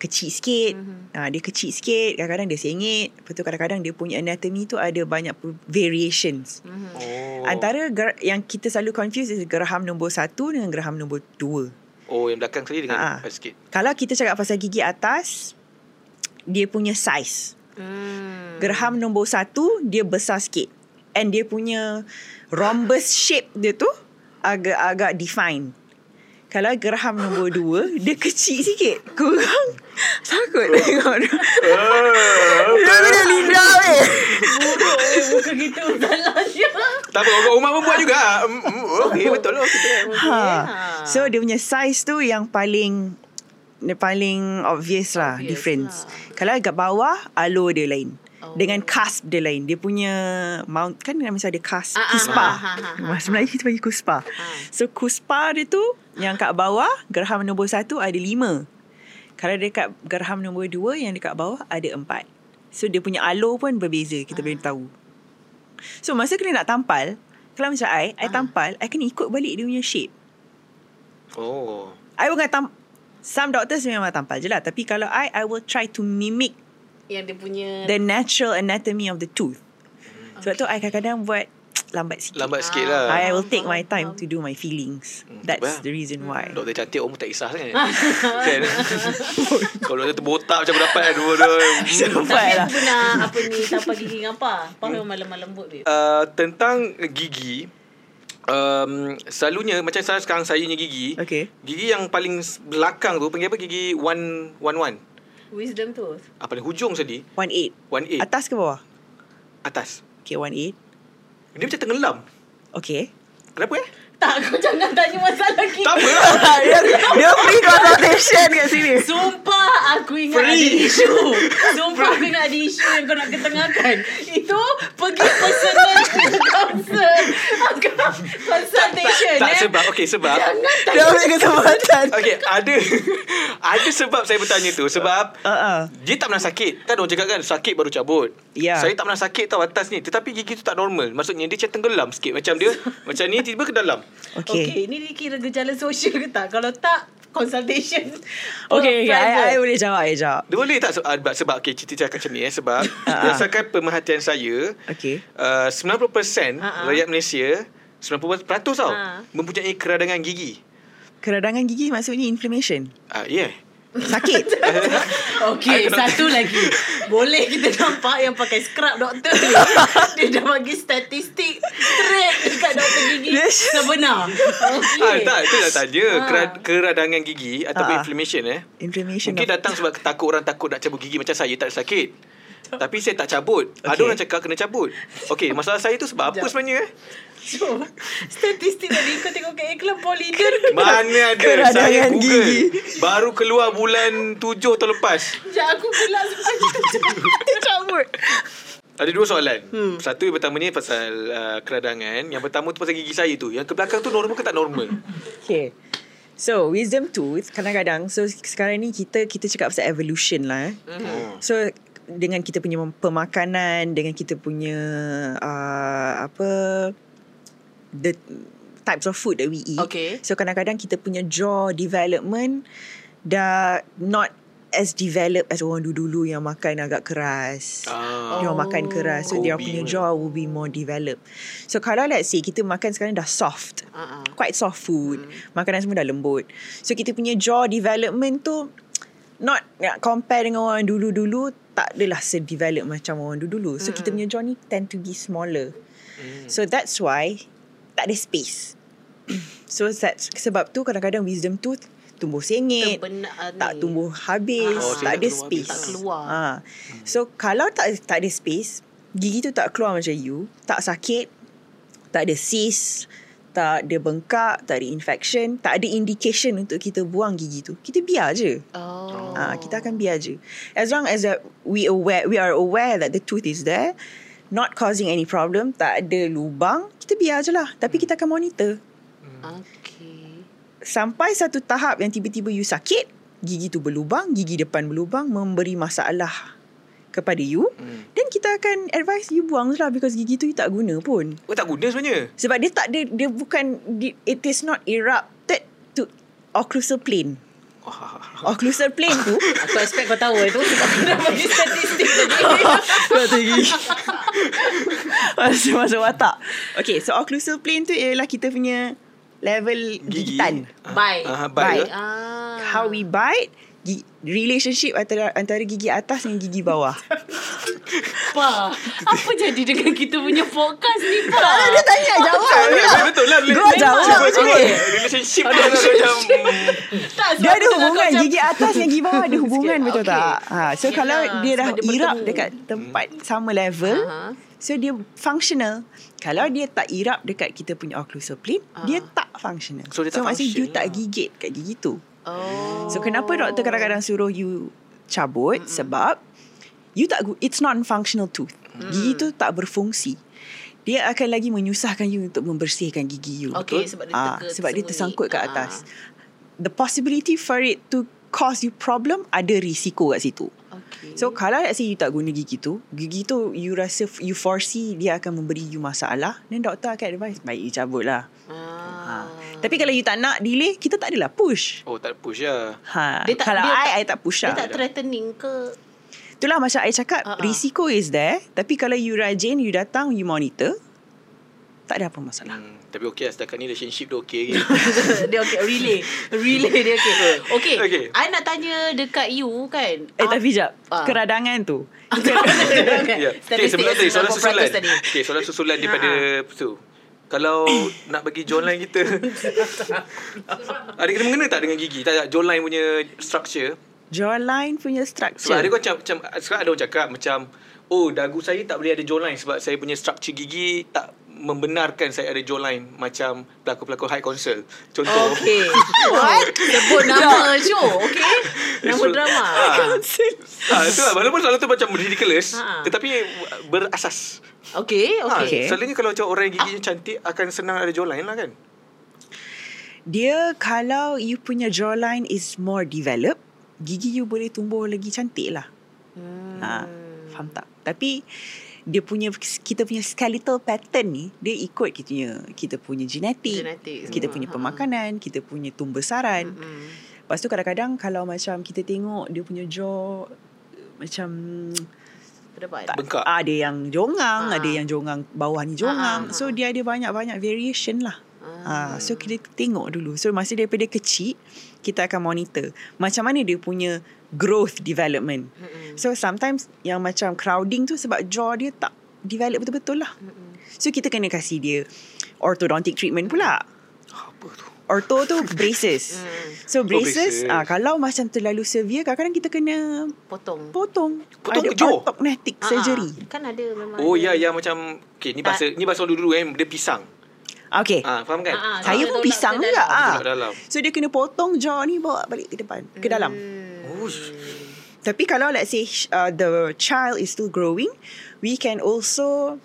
Kecil sikit. Hmm. Ha, dia kecil sikit. Kadang-kadang dia sengit. Lepas tu kadang-kadang dia punya anatomy tu ada banyak variations. Hmm. Oh. Antara ger- yang kita selalu confuse is geraham nombor satu dengan geraham nombor dua. Oh, yang belakang sekali dengan Ha. sikit. Kalau kita cakap pasal gigi atas, dia punya size. Hmm. Geraham nombor satu, dia besar sikit. And dia punya rhombus shape dia tu agak-agak define. Kalau geraham nombor dua, dia kecil sikit. Kurang takut tengok dia. Dia punya lidah weh. Bodoh eh, muka kita salah je. Tak apa, orang rumah pun buat juga. Mm, mm, Okey, betul lah. Kita. Ha. So dia punya size tu yang paling dia paling obvious lah Obvious difference. lah. Kalau kat bawah alur dia lain. Oh. Dengan cusp dia lain. Dia punya mount kan mesti ada cusp, Ah, ah, kuspa. ah, ah, ah, ah. Bahasa Melayu kita panggil kuspa. So kuspa dia tu yang kat bawah geraham nombor satu ada lima. Kalau dekat geraham nombor dua yang dekat bawah ada empat. So dia punya alur pun berbeza kita Ah. boleh tahu. So masa kena nak tampal, kalau macam I, I Ah. tampal, I kena ikut balik dia punya shape. Oh. I bukan tam Some doctors memang tampal je lah Tapi kalau I I will try to mimic Yang dia punya The natural anatomy of the tooth Sebab tu I kadang-kadang buat Lambat sikit Lambat sikit Ah. lah. I will take my Faham, time to do my feelings Hmm, That's apa. the reason why Doktor cantik orang pun tak kisah kan? Kalau doktor terbotak macam dapat dua dua. So, Tapi lah. aku pernah apa ni tampal gigi dengan apa? Apa memang malam-malam lembut babe. Uh, tentang gigi um, selalunya macam saya sekarang saya punya gigi Okay gigi yang paling belakang tu panggil apa gigi one one one Wisdom tu. ah, paling hujung tadi One eight one eight Atas ke bawah? atas Okay one eight dia macam tenggelam. Okay kenapa eh Tak, kau jangan tanya masalah kita. tak apa. Lah dia, dia free consultation kat sini. Sumpah Aku ingat Free. ada isu. Sumpah aku ingat ada isu Yang kau nak ketengahkan. Itu Pergi personal Counsel Consultation Tak eh. sebab Okay sebab. Dia ambil kesempatan. Okay ada Ada sebab saya bertanya tu. Sebab Uh-uh. Dia tak pernah sakit. Kan orang cakap kan Sakit baru cabut. Ya. Saya tak pernah sakit tau atas ni. Tetapi gigi tu tak normal. Maksudnya dia macam tenggelam sikit. Macam dia Macam ni tiba ke dalam Okay. Okay Ini dia kira gejala sosial ke tak Kalau tak Consultation Okay, okay. I, I boleh jawab, I jawab. Dia boleh tak sebab, sebab, sebab okay, cerita cakap macam ni eh Sebab Ah. Berdasarkan pemerhatian saya Okay. uh, 90% Ah, ah. rakyat Malaysia 90% tau Ah. Mempunyai keradangan gigi Keradangan gigi maksudnya inflammation. Ah, Ya yeah. Sakit. Okay Satu lagi Boleh kita nampak Yang pakai scrub doktor ni Dia dah bagi statistik Straight Dekat doktor gigi Yes. Sebenar Ah, Okay tak, itu dah tanya Ah. Kerad- Keradangan gigi Ataupun Ah. inflammation eh inflammation. Mungkin datang sebab takut orang takut nak cabut gigi macam saya tak ada sakit. Tapi saya tak cabut. Ada Okay. orang cakap kena cabut. Okey, masalah saya tu sebab apa sebenarnya eh? Statistik tadi Kau tengok kat iklan Polydent Mana ada Keradangan saya Google. gigi. Baru keluar bulan 7 tahun lepas. Sekejap aku gelap sebab. Ada dua soalan. Hmm. Satu yang pertama ni pasal uh, keradangan. Yang pertama tu pasal gigi saya tu. Yang ke belakang tu normal ke tak normal? Okay. So, wisdom tooth kadang-kadang so sekarang ni kita kita cakap pasal evolution lah eh. Hmm. So dengan kita punya pemakanan, dengan kita punya uh, apa the types of food that we eat. Okay. So kadang-kadang kita punya jaw development dah not as developed as orang dulu-dulu yang makan agak keras. Ah. Dia orang makan keras So dia Kobe punya pun. jaw will be more developed So kalau let's say Kita makan sekarang dah soft uh-uh. Quite soft food Makanan semua dah lembut So kita punya jaw development tu Not nak compare dengan orang dulu-dulu Tak adalah se-develop macam orang dulu-dulu So kita punya jaw ni Tend to be smaller So that's why Tak ada space So sebab tu kadang-kadang wisdom tooth Tumbuh sengit Terbenak uh, tak ni. tumbuh habis, Oh, tak ada space. habis. Tak keluar. Ha. So kalau tak tak ada space, gigi tu tak keluar macam you, tak sakit, tak ada cyst, tak ada bengkak, tak ada infection, tak ada indication untuk kita buang gigi tu. Kita biar je. Oh Ah, kita akan biar je. As long as that we aware we are aware that the tooth is there, not causing any problem, tak ada lubang, kita biar je lah. Tapi kita akan monitor. Okay Sampai satu tahap yang tiba-tiba you sakit, gigi tu berlubang, gigi depan berlubang, memberi masalah kepada you. Hmm. Dan kita akan advise you buang je lah because gigi tu you tak guna pun. Oh tak guna sebenarnya. Sebab dia tak ada, dia bukan, di- it is not erupted to occlusal plane. Occlusal plane tu Aku expect kau tahu itu Sebab aku dah bagi statistik tadi tinggi Masuk masuk watak Okay so occlusal plane tu Ialah kita punya Level Gigi. gigitan Bye Ah, Bite. bite. ah. How we bite Relationship antara antara gigi atas dengan gigi bawah. Pa Apa jadi dengan kita punya podcast ni Pa Dia tanya jawab. Betul lah. Gua jawab. Relationship ada macam... hmm. tak, Dia ada lah hubungan Gigi atas dengan gigi bawah Ada hubungan betul tak ha, So kalau dia dah dia irap. Dekat tempat sama level. So dia functional Kalau dia tak irap Dekat kita punya occlusal plane Ah. Dia tak functional So, dia tak maksudnya you tak lah. gigit Kat gigi tu Oh So kenapa doktor kadang-kadang Suruh you Cabut Mm-mm. Sebab You tak It's not functional tooth Gigi tu tak berfungsi dia akan lagi menyusahkan you untuk membersihkan gigi you. Okay, sebab dia Ah, sebab dia tersangkut kat Ah. atas. The possibility for it to cause you problem ada risiko kat situ. Okay So kalau let's say you tak guna gigi tu, gigi tu you rasa you foresee dia akan memberi you masalah, then doktor akan advise baik you cabut lah. ah. Ha. Tapi kalau you tak nak delay, kita tak adalah push. Oh tak push lah. Ha. Dia tak- kalau dia I, tak- I tak push Dia lah. tak threatening ke Itulah macam I cakap, ah. risiko is there. Tapi kalau you rajin, you datang, you monitor, tak ada apa masalah. Hmm, tapi okey lah setakat ni relationship tu okey lagi. Dia okay Relay Relay dia okay Okay, Okay. I nak tanya dekat you kan Eh tapi jap, Ah. keradangan tu. Ya. Okey sebelum tadi soalan susulan. tadi. Okey soalan susulan daripada tu. Kalau nak bagi jawline kita Ada kena mengena tak dengan gigi? Tak, tak jawline punya structure Jawline punya structure. Sebab ada kau macam, macam Sekarang ada orang cakap macam Oh dagu saya tak boleh ada jawline Sebab saya punya structure gigi Tak membenarkan saya ada jawline macam pelakon-pelakon high concert. Contoh. Okay. What? Sebut nama show, okay? Nama So- drama. Ah. Ah, itu lah. Walaupun selalu tu macam ridiculous, Ha. tetapi berasas. Okay, Ha, okay. Selalunya kalau macam orang yang giginya cantik akan senang ada jawline lah kan. Dia kalau you punya jawline is more developed, gigi you boleh tumbuh lagi cantik lah. Hmm. Ha, faham tak? Tapi dia punya kita punya skeletal pattern ni dia ikut kita punya kita punya genetik, Genetik kita punya Ha. pemakanan, kita punya tumbesaran. Hmm. Lepas tu kadang-kadang kalau macam kita tengok dia punya jaw macam tak, Bengkak. ada yang jongang, Ha. ada yang jongang bawah ni jongang. Ha, ha, ha. So dia ada banyak-banyak variation lah. Ah. Ha, so kita tengok dulu. So masa daripada kecil kita akan monitor macam mana dia punya growth development. Mm-mm. So sometimes yang macam crowding tu sebab jaw dia tak develop betul-betul lah. Mm-mm. So kita kena kasih dia orthodontic treatment pula. Apa tu? Ortho tu braces. Mm. So braces, braces. ah kalau macam terlalu severe kadang-kadang kita kena Potong. potong. Potong ada jaw? orthodontic Ah, surgery. Kan ada memang Oh ada. ya ya macam okay ni bahasa ni bahasa dulu eh dia pisang. Okay. Ah faham kan? Ah, ah. Saya pun pisang juga. Ah. Dalam. So dia kena potong jaw ni bawa balik ke depan, ke dalam. Hmm. Ush. Tapi kalau let's say uh, the child is still growing, we can also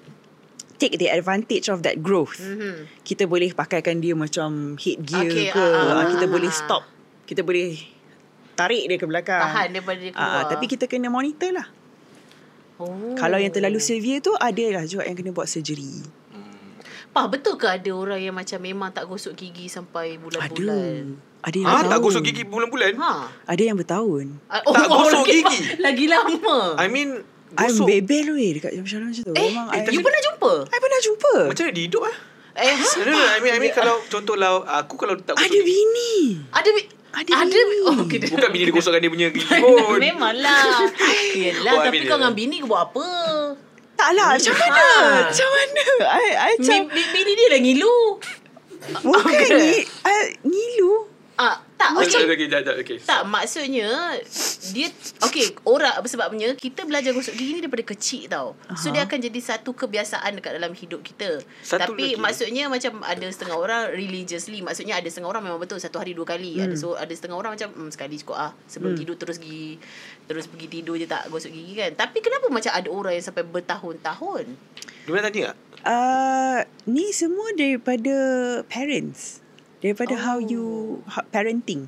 take the advantage of that growth. Mhm. Kita boleh pakaikan dia macam headgear Okay, ke, ah, kita ah, boleh stop. Kita boleh tarik dia ke belakang. Tahan daripada dia keluar. tapi kita kena monitor lah. Oh. Kalau yang terlalu severe tu ada lah juga yang kena buat surgery. Pah, betul ke ada orang yang macam memang tak gosok gigi sampai bulan-bulan? Ada yang Ah tak gosok gigi bulan-bulan? Ha. Ada yang bertahun. Ah, Tak gosok lagi, gigi? Lagi lama. I mean I'm gosok bebel weh dekat macam macam tu. eh, Memang eh I, you pernah jumpa? I pernah jumpa. macam mana dia hidup ah? Eh, ha? No, no, no, I mean, I mean kalau contohlah aku kalau tak gosok Ada gigi, bini. Ada bi- Ada ada bini. oh, okay, bukan bini dia gosokkan dia punya gigi pun. Memanglah. Yelah, Oh, I tapi mean, kau dengan bini kau buat apa? Tak lah, macam mana? Ha. Macam mana? I, I macam, bini dia dah ngilu. bukan Okay. ni, I, ngilu. Ah, tak, Okay, macam okay, jap, jap, okay. Tak, maksudnya dia okey, orang sebabnya kita belajar gosok gigi ni daripada kecil tau. So Aha. dia akan jadi satu kebiasaan dekat dalam hidup kita. Satu Tapi lagi. maksudnya macam ada setengah orang religiously, maksudnya ada setengah orang memang betul satu hari dua kali. Ada so ada setengah orang macam hmm, sekali cukup ah. Sebelum tidur terus gigi terus pergi tidur je tak gosok gigi kan. Tapi kenapa macam ada orang yang sampai bertahun-tahun? Dia tanya tak? Uh, ni semua daripada parents. Daripada Oh. how you, how, parenting.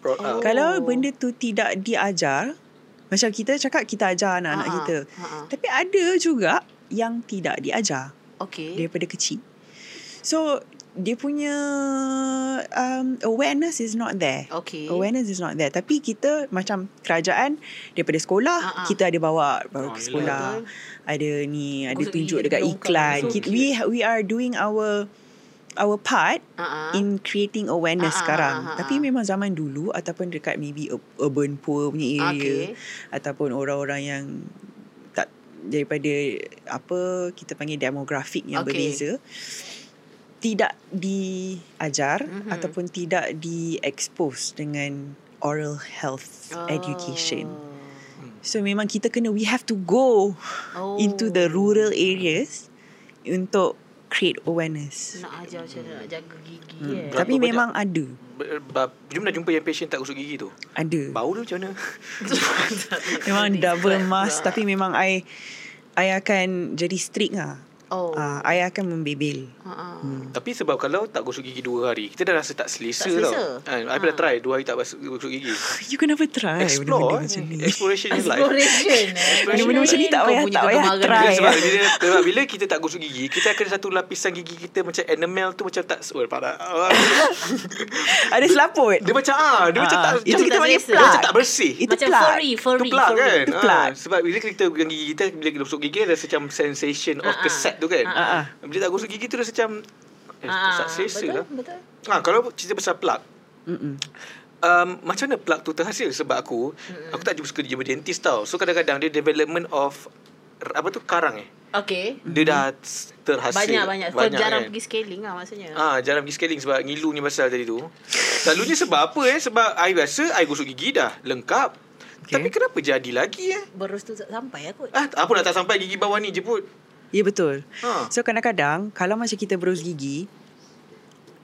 Ah, Oh. Kalau benda tu tidak diajar, macam kita cakap kita ajar anak-anak Ha-ha, kita. ha-ha. Tapi ada juga yang tidak diajar. Okey. daripada kecil. So dia punya um, awareness is not there. Okey. Awareness is not there. Tapi kita macam kerajaan daripada sekolah Ah, ah. kita ada bawa bawa Oh, ke sekolah. Ada ni ada Gosok tunjuk dekat iklan. So Kita, we we are doing our our part Ha in creating awareness ah, sekarang. ah, Tapi ah. memang zaman dulu ataupun dekat maybe ur- urban poor punya area Okey. ataupun orang-orang yang tak daripada apa kita panggil demografik yang Okey. berbeza tidak diajar Mhm. ataupun tidak di-expose dengan oral health education. So memang kita kena we have to go Oh. into the rural areas untuk create awareness. Nak ajar macam mana nak jaga gigi Hmm. eh. Berapa Tapi banyak? memang ada. Jom nak jumpa yang patient tak gosok gigi tu. Ada. Bau dia macam mana? Memang double mask tapi memang I I akan jadi strict lah. Oh. Ah, I akan membebel. Ha. Hmm. Tapi sebab kalau tak gosok gigi dua hari, kita dah rasa tak selesa, Tak selesa. tau. Ha, I pernah try dua hari tak gosok gigi. You kenapa try Explore, benda-benda macam ni? exploration in life. Exploration eh. Benda-benda macam ni tak payah- tak payah try. Sebab bila, sebab bila kita tak gosok gigi, kita akan satu lapisan gigi kita macam enamel tu macam tak oh, parah. Ah, Ada selaput. Dia macam ah, dia macam Ah, tak itu kita tak panggil selesa. plug. Dia macam tak bersih. Itu Macam plug. furry, furry, Itu plug furry. kan Itu Ah, plug. Sebab bila kita gigi kita Bila kita gosok gigi Ada macam sensation Of Ah, tu kan ah. Bila tak gosok gigi tu Dia macam Eh Ah, tak selesa betul, lah betul. ha, Kalau cerita pasal plug Mm-mm. um, Macam mana plug tu terhasil Sebab aku Aku tak jumpa suka jumpa dentist tau So kadang-kadang Dia development of Apa tu karang eh Okay. Dia dah terhasil Banyak-banyak. Kau jarang kan? pergi scaling lah maksudnya. Ah, jarang pergi scaling sebab ngilu ni pasal tadi tu. Selalunya sebab apa eh? Sebab I rasa I gosok gigi dah lengkap. Okay. Tapi kenapa jadi lagi eh? Berus tu tak sampai aku. Ah, apa nak tak sampai gigi bawah ni je put. Ya betul. Ha. So kadang-kadang kalau macam kita berus gigi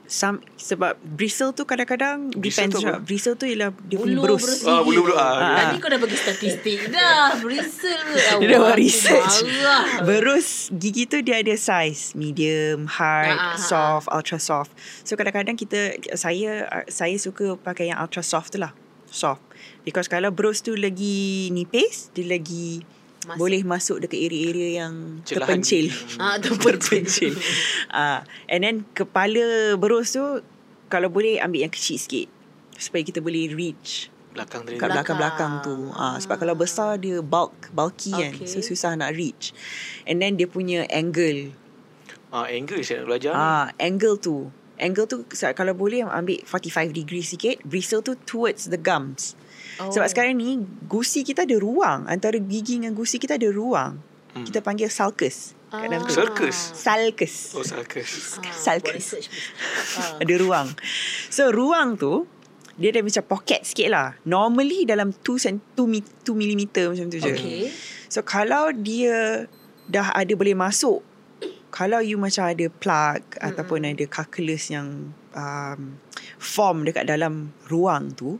some, sebab bristle tu kadang-kadang Bristle depends tu apa? Bristle tu ialah dia punya Bulu berus. berus Ah, gigi. bulu-bulu, ah. Tadi kau dah bagi statistik dah. Bristle. Dia dah buat research. Marah. Berus gigi tu dia ada size medium, hard, Ah, ah, ah, soft, ultra soft. So kadang-kadang kita saya saya suka pakai yang ultra soft tu lah. Soft. Because kalau berus tu lagi nipis, dia lagi Masuk. boleh masuk dekat area-area yang Celahan terpencil. gigi. Ah, terpencil. Ah, and then kepala berus tu kalau boleh ambil yang kecil sikit supaya kita boleh reach Belakang tadi. kat Belakang. belakang-belakang tu. Ah, sebab kalau besar dia bulk, bulky kan. Okay. So susah nak reach. And then dia punya angle. Ah, angle saya nak belajar ni. Ah, angle tu. Angle tu kalau boleh ambil 45 degree sikit, bristle tu towards the gums. Oh. Sebab sekarang ni gusi kita ada ruang antara gigi dengan gusi kita ada ruang. Hmm. Kita panggil sulcus. Kat dalam tu. Circus. Sulcus. Oh, sarkas. Ah, Sulcus. Ah. Ada ruang. So ruang tu dia ada macam pocket sikit lah. Normally dalam 2 cm 2 mi- 2 mm macam tu je. Okay. So kalau dia dah ada boleh masuk kalau you macam ada plug mm ataupun ada calculus yang um, form dekat dalam ruang tu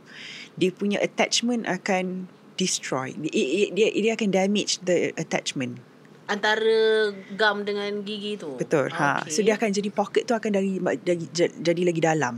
dia punya attachment akan destroy dia, dia, dia akan damage the attachment Antara gum dengan gigi tu. betul ha Okay. so dia akan jadi pocket tu akan dari, dari jadi lagi dalam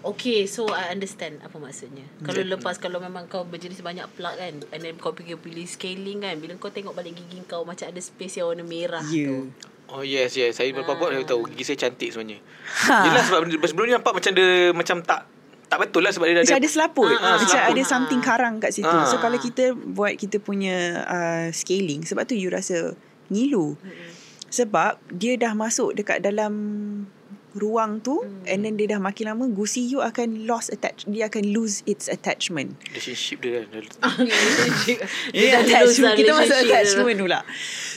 Okay, so I understand apa maksudnya. Kalau lepas kalau memang kau berjenis banyak plug kan and then kau pergi pilih scaling kan, bila kau tengok balik gigi kau macam ada space yang warna merah Ya. tu. Oh yes yes Saya beberapa buat saya tahu Gigi saya cantik sebenarnya Ha. Yelah sebab sebelum ni nampak macam dia Macam tak Tak betul lah sebab dia Macam ada ada selaput Ah, Macam selaput. ada something karang kat situ Ah. So kalau kita buat kita punya uh, scaling Sebab tu you rasa ngilu Sebab dia dah masuk dekat dalam ruang tu And then dia dah makin lama Gusi you akan lost attach Dia akan lose its attachment. Relationship dia kan? Dia dah lose attachment lah Kita masuk relationship attachment pula.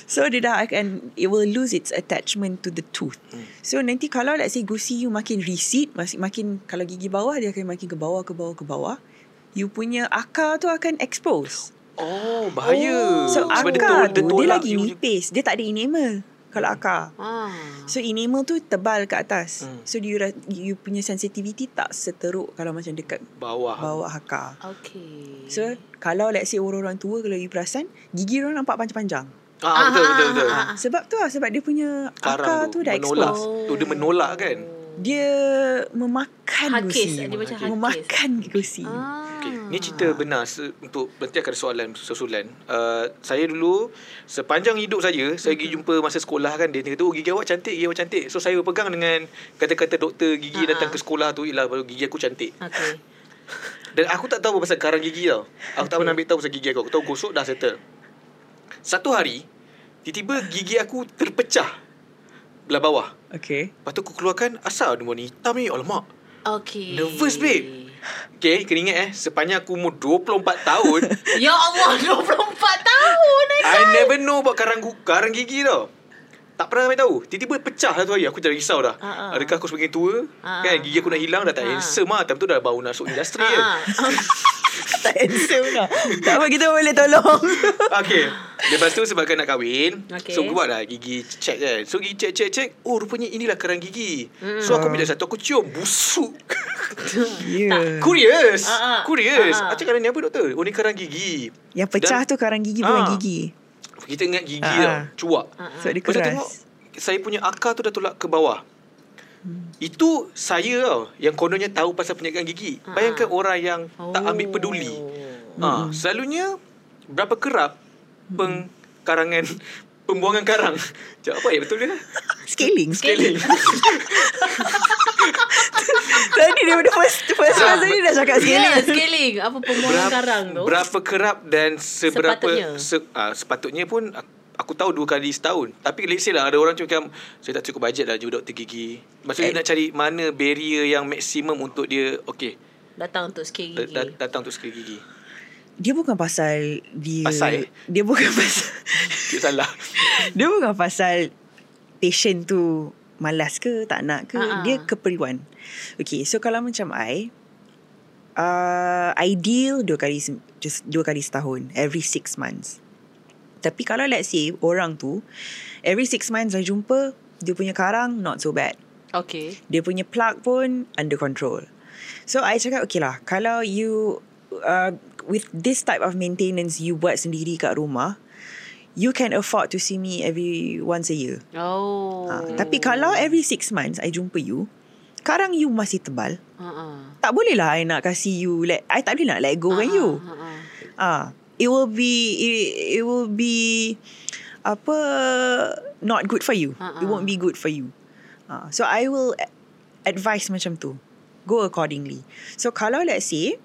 So dia dah akan It will lose its attachment to the tooth. So nanti kalau let's say gusi you makin recede makin, makin Kalau gigi bawah Dia akan makin ke bawah ke bawah ke bawah. You punya akar tu akan expose. Oh bahaya. So Sebab akar dia, tu Dia tolak lagi nipis. Dia tak ada enamel Kalau akar. Ah. So enamel tu tebal ke atas. Hmm. So you, you punya sensitivity Tak seteruk Kalau macam dekat Bawah. bawah akar? Okay. So kalau let's say orang-orang tua Kalau you perasan Gigi orang nampak panjang-panjang. Ah, Betul betul betul. Ah, Sebab tu lah Sebab dia punya Karang akar tu, tu, dah menolak. expose. Tu dia menolak kan Dia memakan Hakis, gusi dia macam hakis. Memakan gusi Ah. Okay. Ni cerita benar se- untuk nanti akan ada soalan susulan. Uh, saya dulu sepanjang hidup saya saya pergi jumpa masa sekolah kan dia kata oh gigi awak cantik gigi awak cantik. So saya berpegang dengan kata-kata doktor gigi Ha-ha. datang ke sekolah tu ialah baru gigi aku cantik. Okay. Dan aku tak tahu pasal karang gigi tau. Aku tak pernah ambil tahu pasal gigi aku. Aku tahu gosok dah settle. Satu hari tiba-tiba gigi aku terpecah belah bawah. Okay Lepas tu aku keluarkan asal ada warna hitam ni. Alamak. Okay. Nervous, babe. Okay, kena ingat eh. Sepanjang aku umur 24 tahun, Ya Allah, 24 tahun eh. I never know about karang, gu- karang gigi tau. Tak pernah ambil tahu. Tiba-tiba pecah lah tu hari. Aku dah risau dah. Ah, ah. Adakah aku sebagai tua? Ah, kan gigi aku nak hilang dah tak Ah. handsome lah. Time tu dah baru nak masuk industri kan. Ah, ah. Tak handsome lah Tak apa kita boleh tolong Okay. Lepas tu sebabkan nak kahwin. Okay. So aku buat lah gigi check kan. So gigi check check check. Oh rupanya inilah karang gigi. Hmm. So aku ambil satu. Aku cium. Busuk. Ya Curious. Ah. Curious. Ah. Acik kata ni apa doktor? Oh ni karang gigi. Yang pecah Dan- tu karang gigi bukan Ah. gigi Kita ingat gigi Ah, tau. ah. Cuak. Ah, ah. Sebab dia keras tengok saya punya akar tu dah tolak ke bawah. Hmm. Itu saya tau yang kononnya tahu pasal penjagaan gigi. Ah. Bayangkan orang yang tak ambil Oh. peduli. Ha, selalunya berapa kerap pengkarangan pembuangan karang. Cakap apa ya betul dia? Scaling Scaling. Tadi dia pada first First Ah, one tadi dah cakap scaling scaling. Apa pembuangan karang tu? Berapa kerap dan seberapa Sepatutnya. se, ah, sepatutnya pun aku, aku tahu dua kali setahun. Tapi let's say lah ada orang macam saya tak cukup bajet lah jumpa doktor gigi. Maksudnya Eh. nak cari mana barrier yang maksimum untuk dia okey Datang untuk scale gigi. da- datang untuk skill gigi. Dia bukan pasal Dia Pasal, eh? Dia bukan pasal Dia salah. Dia bukan pasal Patient tu Malas ke Tak nak ke Ha-ha. Dia keperluan Okay so kalau macam I uh, Ideal Dua kali Just dua kali setahun Every six months Tapi kalau let's say orang tu every six months I jumpa dia punya karang not so bad. Okay. Dia punya plug pun under control. So I cakap okay lah kalau you uh, with this type of maintenance you buat sendiri kat rumah you can afford to see me every once a year. Oh. Ha, tapi kalau every six months I jumpa you karang you masih tebal Uh-uh. tak boleh lah I nak kasih you let I tak boleh nak let go kan you. Uh-uh. Ah, it will be it, it will be apa not good for you. Ha-ha. It won't be good for you. Ah, so I will advise macam tu. Go accordingly. So kalau let's say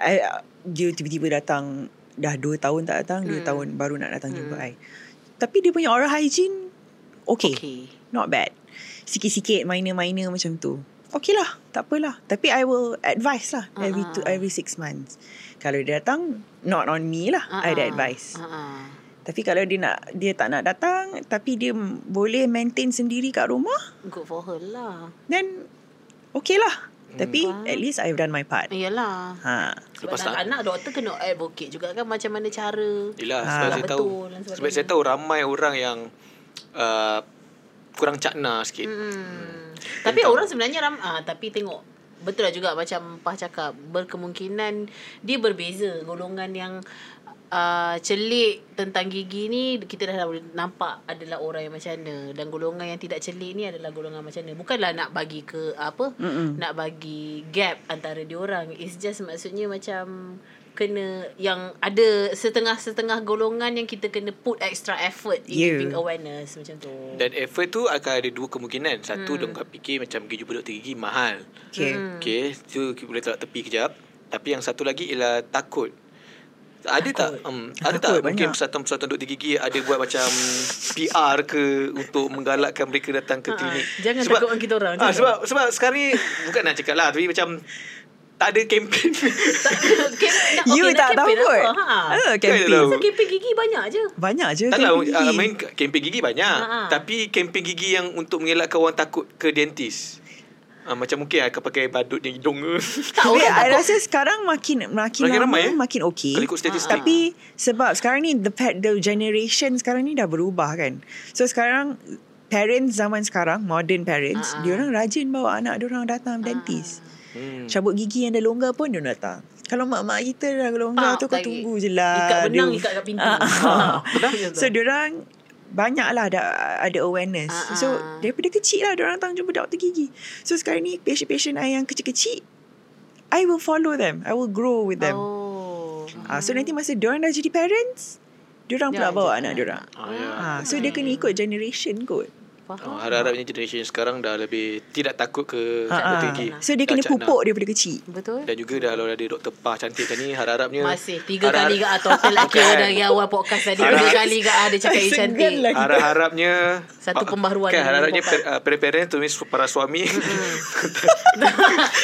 I, dia tiba-tiba datang dah 2 tahun tak datang, 2 Hmm. tahun baru nak datang jumpa I. Tapi dia punya oral hygiene okay. Okay. Not bad. Sikit-sikit minor-minor macam tu. Okay lah, tak apalah. Tapi I will advise lah every Ah, two, ah. every six months. Kalau dia datang, not on me lah. Uh-uh. I ada advice. Uh-uh. Tapi kalau dia nak dia tak nak datang, tapi dia boleh maintain sendiri kat rumah, Good for her lah. then okay lah. Tapi Faham. at least I've done my part. Iyalah. Ha. Sebab Lepas tak- anak-anak doktor kena advocate juga kan macam mana cara. Yelah Ah. sebab saya Betul tahu. Sebab saya tahu ramai orang yang uh, Kurang cakna sikit Hmm. Tapi orang sebenarnya ram ah tapi tengok betul lah juga macam Pah cakap berkemungkinan dia berbeza golongan yang uh, celik tentang gigi ni kita dah boleh nampak adalah orang yang macam mana dan golongan yang tidak celik ni adalah golongan macam mana bukanlah nak bagi ke apa Mm-mm. nak bagi gap antara diorang it's just maksudnya macam kena yang ada setengah-setengah golongan yang kita kena put extra effort in Yeah. giving awareness macam tu Dan effort tu akan ada dua kemungkinan Satu Hmm. dia fikir macam pergi jumpa doktor gigi mahal Okay. Hmm. Okay tu kita boleh tolak tepi kejap Tapi yang satu lagi ialah takut ada tak? Um, ada tak? Mungkin persatuan-persatuan doktor gigi ada buat macam PR ke untuk menggalakkan mereka datang ke Ha, klinik? jangan takutkan kita orang, ah, sebab sebab sekarang ni bukan nak cakap lah tapi macam tak ada kempen You tak tahu kot. Ha. Ah, Kan tahu. Pasal kempen gigi banyak je. Banyak je Tak lah uh, main kempen gigi banyak. Ha, ha. Tapi kempen gigi yang untuk mengelakkan orang takut ke dentist uh, Macam mungkin akan pakai badut di hidung ke Tak Tapi orang I rasa sekarang makin makin, Makin lama ramai, eh? makin okay. Kalau ikut statistik. Tapi sebab sekarang ni the pa- the generation sekarang ni dah berubah kan. So sekarang parents zaman sekarang modern parents, Ah, ah. dia orang rajin bawa anak dia orang datang dentist. hmm. Cabut gigi yang dah longgar pun dia datang. Kalau mak-mak kita dah longgar Pak tu kau lagi. tunggu je lah. Ikat benang, Dia- ikat kat pintu. Ah. Ha. So dia orang banyak lah ada, ada awareness. Ah, So ah. daripada kecil lah dia orang datang jumpa doktor gigi. So sekarang ni patient-patient I yang kecil-kecil I will follow them. I will grow with them. Oh. Ah, so nanti masa dia orang dah jadi parents, dia orang pula bawa anak anak. dia orang. Ah, ya. Ah, so dia kena ikut generation kot. Oh, Faham. harap-harapnya generation sekarang dah lebih tidak takut ke Ah, doktor ah. gigi. So dia kena pupuk daripada kecil. Betul? Dan juga dah kalau ada doktor Pah cantik ni harap-harapnya Masih tiga harap- kali ke ah, total laki Bukan. dari awal podcast tadi. Harap- Tiga kali ke ah, dia cakap you Segan cantik. lah. Harap-harapnya Satu pembaharuan kan, harap-harapnya uh, parent-parent tulis para suami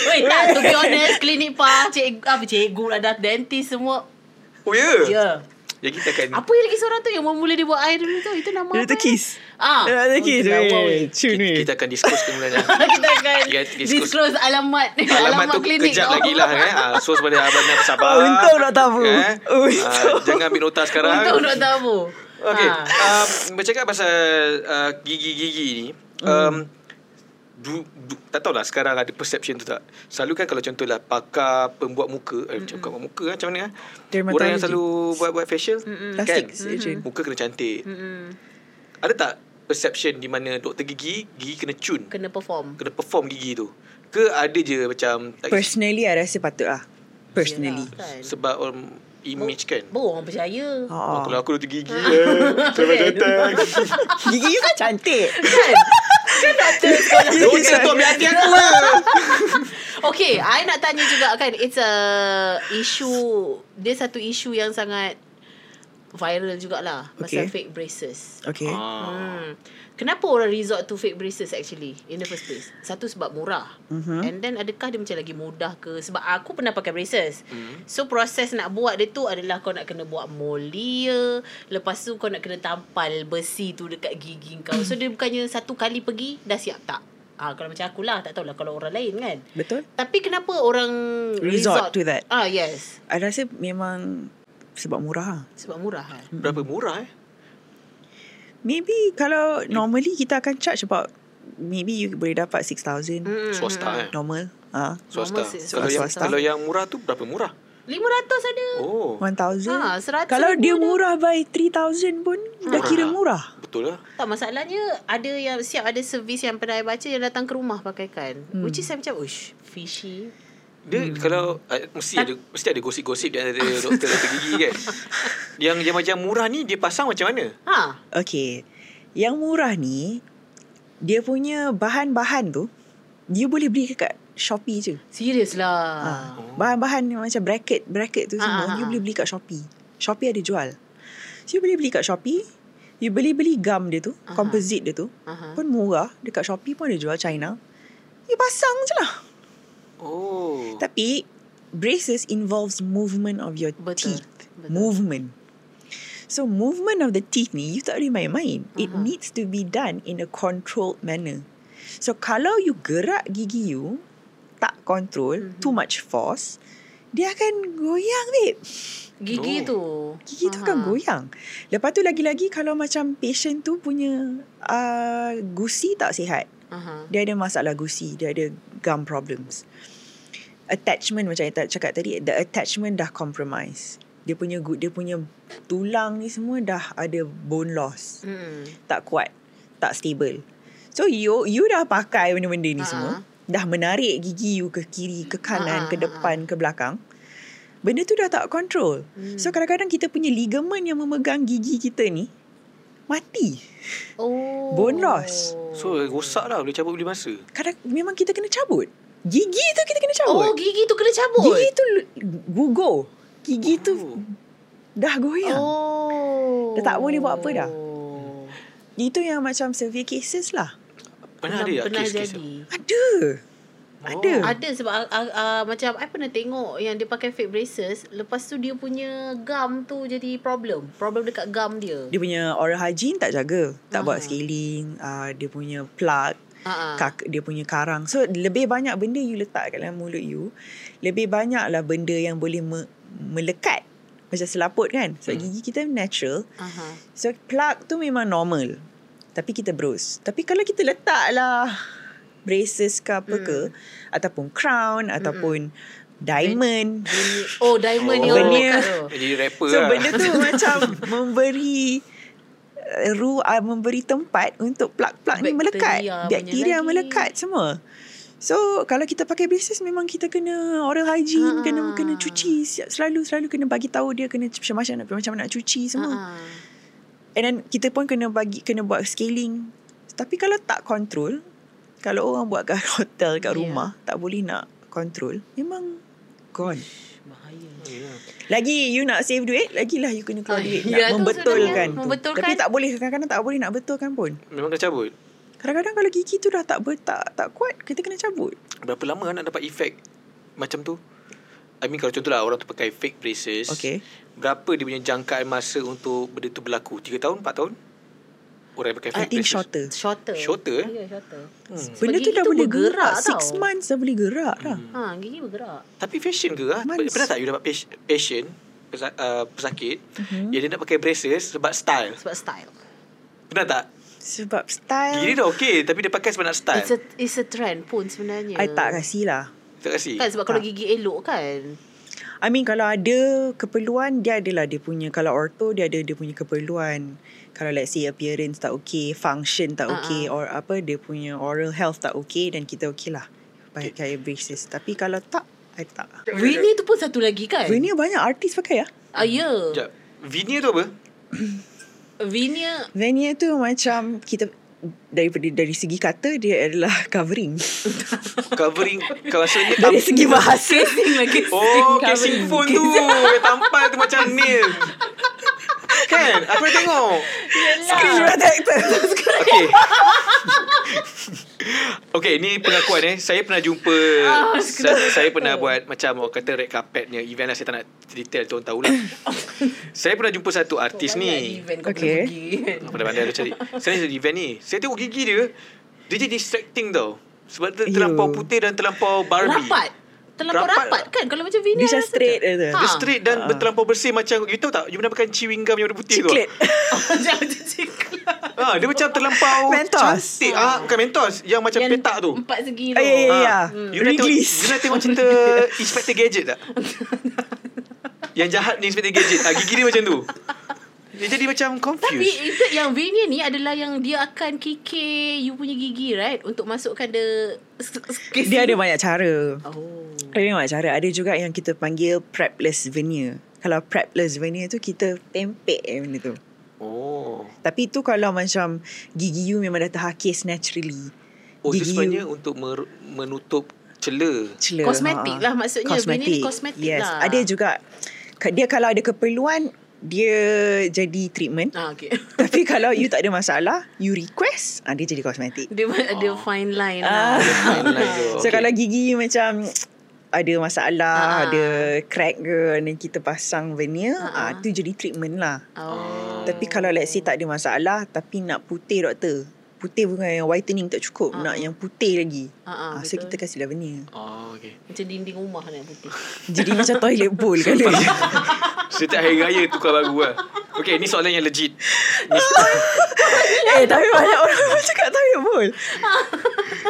Wait, tak. To be honest, klinik pa, cik, apa, cikgu lah dah, dentist semua. Oh ya Ya. Yeah. Jadi kita akan Apa yang lagi seorang tu yang mula dia buat air dulu tu? Itu nama Dia apa? tu kiss. Ah. Lawa, Weh, weh. Cun kita, ni. kita akan discuss kemudiannya. kita akan Ya, discuss. disclose alamat Alamat tu klinik kejap lagi lah kan. Ah, so sebenarnya abang nak bersabar. Oh, untung nak tahu. Eh? Untung. Ah, jangan ambil nota sekarang. Untuk nak tahu. Okey, Ha. um, bercakap pasal uh, gigi-gigi ni, um, du, du, tak tahulah sekarang ada perception tu tak. Selalu kan kalau contohlah pakar pembuat muka, eh, macam pembuat muka kan, macam mana kan? Dermatology. Orang yang selalu buat-buat facial, Plastic kan? surgeon. Muka kena cantik. Mm-mm. Ada tak perception di mana doktor gigi, gigi kena cun, Kena perform. kena perform gigi tu? Ke ada je macam tak Personally, I rasa patut lah. Personally. Yelah, kan. sebab um, image kan? Baru orang percaya. Oh, Oh. kalau aku doktor gigi eh, selamat datang. Gigi you kan cantik. Kan? Kan doktor sekolah. Doktor tu ambil hati aku lah. Okay, I nak tanya juga kan. It's a issue. Dia satu isu yang sangat viral jugalah. Pasal Okay. fake braces. Okay. Ah. Hmm. Kenapa orang resort to fake braces actually in the first place? Satu sebab murah. Mhm. And then adakah dia macam lagi mudah ke? Sebab aku pernah pakai braces. Hmm. So proses nak buat dia tu adalah kau nak kena buat molia. Lepas tu kau nak kena tampal besi tu dekat gigi kau. So dia bukannya satu kali pergi dah siap tak? Ah kalau macam aku lah tak tahulah kalau orang lain kan. Betul? Tapi kenapa orang Resort to that. Ah yes. I rasa memang sebab murah lah. Sebab murah kan. Berapa murah eh? Maybe kalau normally kita akan charge about maybe you boleh dapat 6,000 Hmm. Swasta eh? normal. Ah, Swasta. Normal Kalau yang swasta. kalau yang murah tu berapa murah? 500 ada. Oh, 1,000. Ha, 100 Kalau dia murah by 3,000 pun dah kira murah. betul lah. Tak masalahnya ada yang siap ada servis yang pernah I baca yang datang ke rumah pakaikan. Hmm. Which is saya macam ush fishy. Dia hmm. kalau uh, mesti ada mesti ada gosip-gosip di antara doktor-doktor gigi kan. Yang yang macam murah ni dia pasang macam mana? Ha. Okay. Yang murah ni, dia punya bahan-bahan tu, dia boleh beli kat Shopee je. Serius Ha. lah. Bahan-bahan macam bracket, bracket tu Ah, semua, ah, you ah. boleh beli kat Shopee. Shopee ada jual. So, you boleh beli kat Shopee, you beli-beli gum dia tu, Aha. composite dia tu, Aha. pun murah. Dekat Shopee pun ada jual China. You pasang je lah. Oh. Tapi, braces involves movement of your Betul. teeth. Betul. Movement. So movement of the teeth ni you tak boleh main-main. It Aha. needs to be done in a controlled manner. So kalau you gerak gigi you tak control, Mhm. too much force, dia akan goyang babe. Gigi Oh. tu. Gigi tu akan goyang. Lepas tu lagi-lagi kalau macam patient tu punya uh, gusi tak sihat. Aha. Dia ada masalah gusi, dia ada gum problems. Attachment macam yang cakap tadi, the attachment dah compromise. Dia punya gu- dia punya tulang ni semua dah ada bone loss. Hmm. Tak kuat, tak stable. So you you dah pakai benda-benda ni Ha. semua, dah menarik gigi you ke kiri, ke kanan, Ha, ke depan, ke belakang. Benda tu dah tak control. Hmm. So kadang-kadang kita punya ligament yang memegang gigi kita ni mati. Oh. Bone. So rosak lah boleh cabut beli masa. Kadang memang kita kena cabut. Gigi tu kita kena cabut. Oh, gigi tu kena cabut. Gigi tu gugur. Gigi tu Oh. dah goyang. Oh. Dah tak boleh buat apa dah. Itu yang macam severe cases lah. Pernah, ada tak pernah kes-kes? jadi. Ada. Ada. Oh. Ada sebab uh, uh, macam I pernah tengok yang dia pakai fake braces, lepas tu dia punya gum tu jadi problem. Problem dekat gum dia. Dia punya oral hygiene tak jaga. Tak Aha. buat scaling. Uh, dia punya plug. Ha. Kak, dia punya karang. So, lebih banyak benda you letak kat dalam mulut you. Lebih banyaklah benda yang boleh me- melekat. Macam selaput kan. So, Hmm. gigi kita natural. Aha. So plug tu memang normal. Tapi kita bros. Tapi kalau kita letaklah braces ke apa ke ataupun crown ataupun diamond. Bunyi, oh, diamond Oh. lekat tu. Jadi rapper So lah. benda tu macam memberi uh, ru uh, memberi tempat untuk plug-plug ni melekat. Bakteria melekat semua. So kalau kita pakai braces memang kita kena oral hygiene, Ha. kena kena cuci selalu selalu kena bagi tahu dia kena macam macam nak macam nak cuci semua. Ha. And then kita pun kena bagi kena buat scaling. Tapi kalau tak control, kalau orang buat kat hotel kat Yeah. rumah tak boleh nak control, memang gone. Bahaya. Ya. Lagi you nak save duit, lagilah you kena keluar Ah, duit ya, nak tu membetulkan tu. membetulkan. Tapi tak boleh kadang-kadang tak boleh nak betulkan pun. Memang kena cabut. Kadang-kadang kalau gigi tu dah tak ber, tak tak kuat, kita kena cabut. Berapa lama nak dapat efek macam tu? I mean kalau contohlah orang tu pakai fake braces. Okay. Berapa dia punya jangkaan masa untuk benda tu berlaku? 3 tahun, 4 tahun? Orang yang pakai I fake think braces. shorter. Shorter. Shorter, eh? Ya, shorter. Hmm. Benda tu dah boleh gerak. Six tau. months dah boleh gerak dah. Hmm. Ha, gigi bergerak. Tapi fashion ke lah? Months. Pernah tak you dapat passion pesa- uh, pesakit Mhm. yang dia nak pakai braces sebab style? Sebab style. Pernah tak? Sebab style. Gigi dia dah okey tapi dia pakai sebab nak style. It's a it's a trend pun sebenarnya. I tak kasih lah. Tak kasi. Kan sebab kalau Tak. gigi elok kan. I mean kalau ada keperluan dia adalah dia punya kalau ortho dia ada dia punya keperluan. Kalau let's say appearance tak okay, function tak okay or apa dia punya oral health tak okay dan kita okay lah pakai braces. Tapi kalau tak, I tak. Winnie tu pun satu lagi kan? Veneer banyak artis pakai ya. Ah, ya. Sekejap. Veneer tu apa? Veneer Veneer tu macam kita daripada dari segi kata dia adalah covering. Covering maksudnya dari segi bahasa. casing lagi. Oh, casing phone tu. Tampal tu macam nail. Kan? Aku dah tengok. Screen protector. Okay. okay, ni pengakuan eh. Saya pernah jumpa, Ah, saya, saya pernah buat macam orang kata red carpet punya event lah. Saya tak nak detail, tu orang tahulah. saya pernah jumpa satu artis ni. Okay. Pandai-pandai dia cari. Saya ada event ni. Saya tengok gigi dia, dia jadi distracting tau. Sebab dia terlampau putih dan terlampau Barbie. Rapat. Terlampau Rapat rapat, kan Kalau macam veneer Dia straight tak? je tu. Dia straight dan berterlampau bersih macam you tahu tak you pernah makan chewing gum yang warna putih Ciklet. tu Macam macam ciklat ah dia macam terlampau Mentos. cantik ah bukan mentos yang macam Yang petak tu Empat segi tu Ah, ya, ya, ya. Ah, You nak tengok, you nak tengok cerita Inspector Gadget tak? yang jahat ni Inspector Gadget ah, Gigi dia macam tu Dia jadi macam Tapi confused itu yang veneer ni adalah yang dia akan kikir you punya gigi right untuk masukkan the Dia ada banyak cara. Oh. Ada banyak cara. Ada juga yang kita panggil prepless veneer. Kalau prepless veneer tu kita tempek eh benda tu. Oh Tapi tu kalau macam gigi you memang dah terhakis naturally. Oh itu Gigi sebenarnya you untuk mer- menutup celah cela. Kosmetik ha. lah maksudnya. Veneer ni kosmetik yes. lah. Ada juga dia kalau ada keperluan dia jadi treatment. Ah, okay. Tapi kalau you tak ada masalah, you request, ah, dia jadi kosmetik. dia ada fine line Ah. lah. Fine line tu. So Okay. kalau gigi you macam ada masalah, Ah. ada crack ke, dan kita pasang veneer, Ah, ah, tu jadi treatment lah. Oh. Tapi kalau let's say tak ada masalah, tapi nak putih doktor. Putih bukan yang whitening tak cukup, Ah, nak ah. yang putih lagi. Ah, Ah, so betul. kita kasihlah veneer. Oh okay Macam dinding rumah nak putih. Jadi macam toilet bowl kali. Setiap hari raya tukar baru lah Okay ni soalan yang legit eh, tapi banyak orang cakap toilet bowl.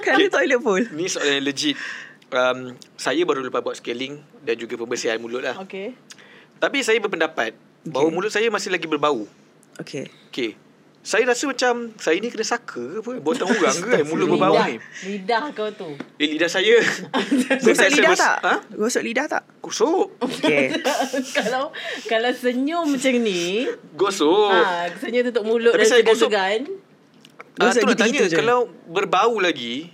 kan dia toilet bowl. Ni soalan yang legit um, Saya baru lepas buat scaling Dan juga pembersihan mulut lah Okay. Tapi saya berpendapat Bahawa Okay. mulut saya masih lagi berbau Okay. Okay Saya rasa macam Saya ni kena saka ke apa Buatan orang ke kan Mulut berbau ni lidah kau tu. Eh lidah saya Gosok Saya lidah tak? Ha? Gosok lidah tak? Gosok Okay. kalau kalau senyum macam ni, Gosok ha, senyum tutup mulut Tapi dan saya gosok- Gosok tu nak tanya je. Kalau berbau lagi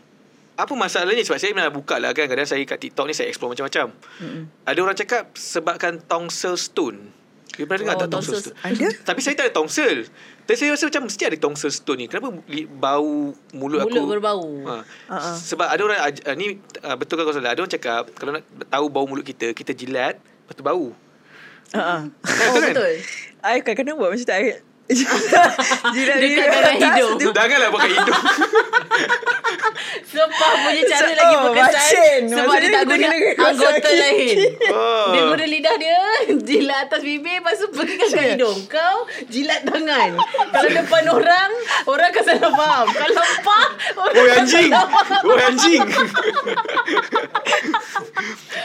Apa masalahnya Sebab saya pernah buka lah kan Kadang saya kat TikTok ni Saya explore macam-macam Mm-mm. Ada orang cakap Sebabkan tonsil stone You pernah dengar Oh, tak tonsil tonsil- stone Ada? Tapi saya tak ada tonsil Tapi saya rasa macam Mesti ada tonsil stone ni Kenapa bau mulut, aku Mulut berbau. ha. Uh-uh. Sebab ada orang ah, Ni uh, betul kan kau salah Ada orang cakap Kalau nak tahu bau mulut kita Kita jilat Lepas tu bau Uh-uh. Kan, Oh, betul kan? betul. I kadang-kadang buat macam tu. I- Jilat Dekat dia dalam atas hidung. tu. Janganlah pakai hidung Sepah punya cara So- lagi oh, berkesan macin. sebab Maksudnya dia tak guna anggota kaki. lain. Oh. Dia guna lidah dia jilat atas bibir lepas tu pergi kat Yeah. hidung. Kau jilat tangan. Kalau depan orang, orang akan salah faham. Kalau pah, orang Oi anjing. Oi anjing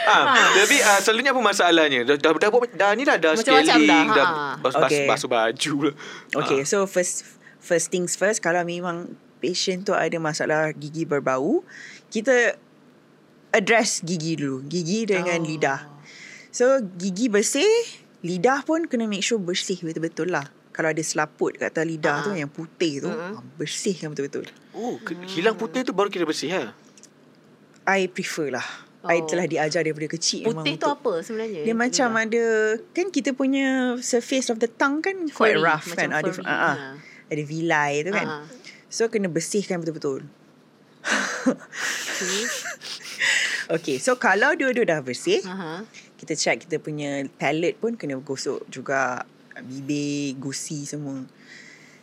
ah, Tapi ah, selalunya apa masalahnya Dah, dah, dah, buat- dah ni dah Dah Macam-macam scaling dah, Dah, ha. bas, bas, Okay. basuh baju lah Okay, Ah. so first first things first, kalau memang patient tu ada masalah gigi berbau, kita address gigi dulu. Gigi dengan Oh. lidah. So, gigi bersih, lidah pun kena make sure bersih betul-betul lah. Kalau ada selaput kat atas lidah Ah. tu yang putih tu, ah, bersihkan betul-betul. Oh, hilang putih tu baru kira bersih ha? I prefer lah. I Oh. telah diajar daripada kecil memang Putih tu untuk- apa sebenarnya? Dia macam ada kan kita punya surface of the tongue kan quite Furry, rough macam kan ada furry, ah, ah. ha. ada vilai tu kan. Ah, ah. So kena bersihkan betul-betul. Okay. Okay, so kalau dua-dua dah bersih, Aha. kita check kita punya palate pun kena gosok juga bibir, gusi semua.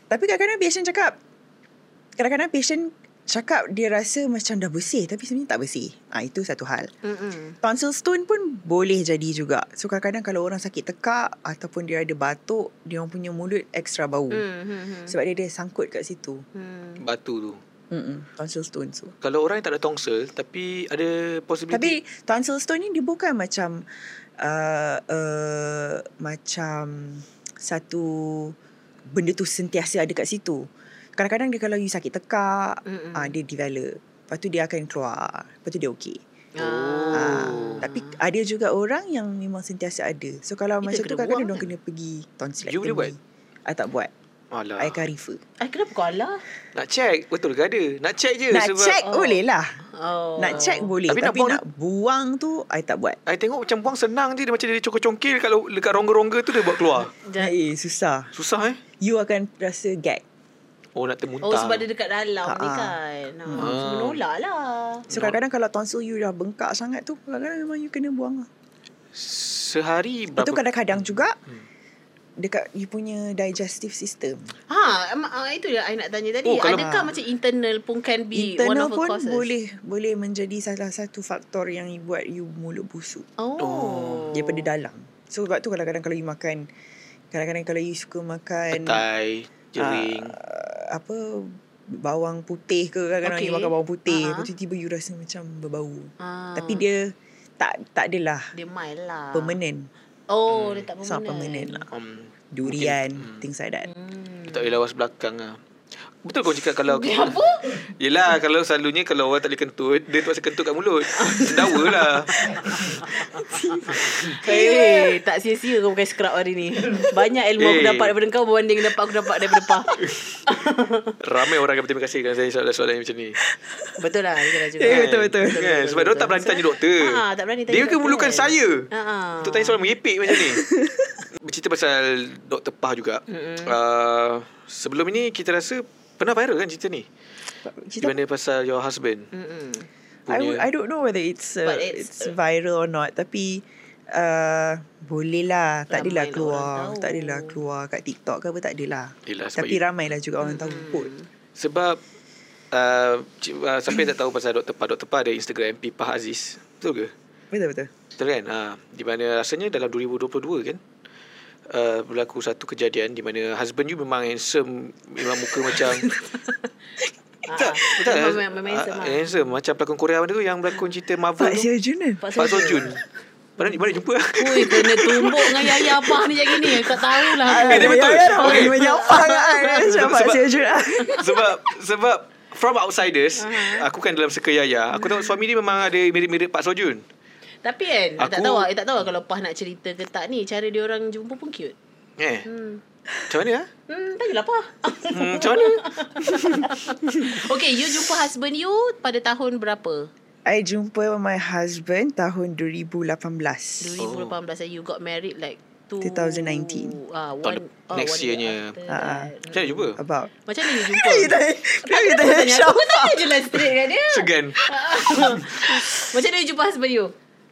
Tapi kadang-kadang patient cakap, kadang-kadang patient cakap dia rasa macam dah bersih tapi sebenarnya tak bersih. Ah itu satu hal. Mm-mm. Tonsil stone pun boleh jadi juga. So kadang-kadang kalau orang sakit tekak ataupun dia ada batuk, dia orang punya mulut extra bau. Hmm, hmm, hmm. Sebab dia ada sangkut kat situ. Hmm. Batu tu Mm-mm, tonsil stone tu. Kalau orang yang tak ada tonsil Tapi ada possibility Tapi tonsil stone ni dia bukan macam uh, uh, macam satu benda tu sentiasa ada kat situ. Kadang-kadang dia kalau you sakit tekak, ah dia develop. Lepas tu dia akan keluar. Lepas tu dia okey. Oh. Ah, tapi ada juga orang yang memang sentiasa ada. So kalau macam tu kadang-kadang dia kena pergi tonsillectomy. You boleh buat? I tak buat. Alah I akan refer. Eh, kenapa kau alah? Nak check Betul ke ada Nak check je Nak sebab check Oh. boleh lah. Oh. Nak check boleh. Tapi Tapi, nak buang nak buang tu I tak buat. I tengok macam buang senang je Dia macam dia congkil-congkil Kalau dekat rongga-rongga tu Dia buat keluar Eh susah. Susah eh You akan rasa gag. Oh nak termuntah Oh sebab dia dekat dalam Ha, ni ha. kan. Ha, Hmm. menolak lah. So kadang-kadang kalau tonsil you dah bengkak sangat tu, kadang-kadang memang you kena buang lah. Sehari Lepas berapa tu kadang-kadang juga, dekat you punya digestive system. Ha, ah, itu yang I nak tanya tadi. Oh, kalau- Adakah macam internal pun can be one Internal of the pun causes? boleh boleh menjadi salah satu faktor yang buat you mulut busuk Oh. Oh. daripada dalam. So sebab tu kadang-kadang kalau you makan kadang-kadang kalau you suka makan Petai, jering. uh, apa bawang putih ke kadang-kadang Okay. you makan bawang putih Ah. lepas tu tiba you rasa macam berbau. Ah. Tapi dia tak tak adalah dia mild lah. permanent. Oh, dia tak It's not permanent. permanent lah. Um, Durian, Mungkin, hmm. things like that. Hmm. tak boleh lawas belakang lah. Betul kau cakap kalau Apa? Yelah kalau selalunya Kalau orang tak boleh kentut Dia terpaksa kentut kat mulut Sendawa lah Eh, tak sia-sia kau pakai scrub hari ni. Banyak ilmu aku Eh. dapat daripada kau berbanding dapat aku dapat daripada Pah. Ramai orang akan berterima kasih Kerana saya soalan-soalan macam ni betul lah, betul juga. Eh, betul, betul. kan? Sebab dia tak berani tanya doktor Ah, tak berani tanya Dia doktor kan? saya Ha. Untuk tanya soalan merepek macam ni Bercerita pasal Dr. Pah juga uh, Sebelum ini kita rasa Pernah viral kan cerita ni Di Cerita mana pasal your husband Mm-mm. I, punya would- I don't know whether it's uh, But it's, it's- viral or not tapi uh, boleh lah tak adalah lah keluar tak adalah keluar kat TikTok ke apa tak adalah Yelah, tapi you- ramai lah juga orang tahu pun Sebab uh, uh, Siapa yang tak tahu pasal Dr. Pah Dr. Pah ada Instagram Pipah Aziz Betul ke? betul betul Betul kan? Ha, di mana rasanya dalam 2022 kan uh, berlaku satu kejadian di mana husband you memang handsome, memang muka macam Ah, betul memang- kan? memang Ah, handsome lah. handsome macam pelakon Korea mana tu yang berlakon cerita Marvel Pak tu. Seo Jun kan Pak Pak Seo Seo Jun. Mana mana jumpa? Ui, kena tumbuk dengan Yaya Abah ni macam ni. Tak tahulah. Eh, dia betul. Ya, ya, Okay. okay. Banyak apa Macam Pak Sebab- Seo Jun sebab sebab from outsiders, Aha. aku kan dalam circle Yaya, aku tengok suami dia memang ada mirip-mirip Pak Seo Jun. Tapi kan, aku, tak tahu lah. Eh, tak tahu lah kalau Pah nak cerita ke tak ni. Cara dia orang jumpa pun cute. Eh. Hmm. Macam mana ah? Hmm, tanyalah Pah. Hmm, macam mana? okay, you jumpa husband you pada tahun berapa? I jumpa my husband tahun 2018 2018 and you got married like two, 2019. Ah, Tahun one, dep- next one year year-nya. Ah, ah. Macam mana jumpa? About Macam mana you jumpa? You tanya You tanya Tanya aku, tanya je lah straight kat dia. Segan. Macam mana you jumpa husband you?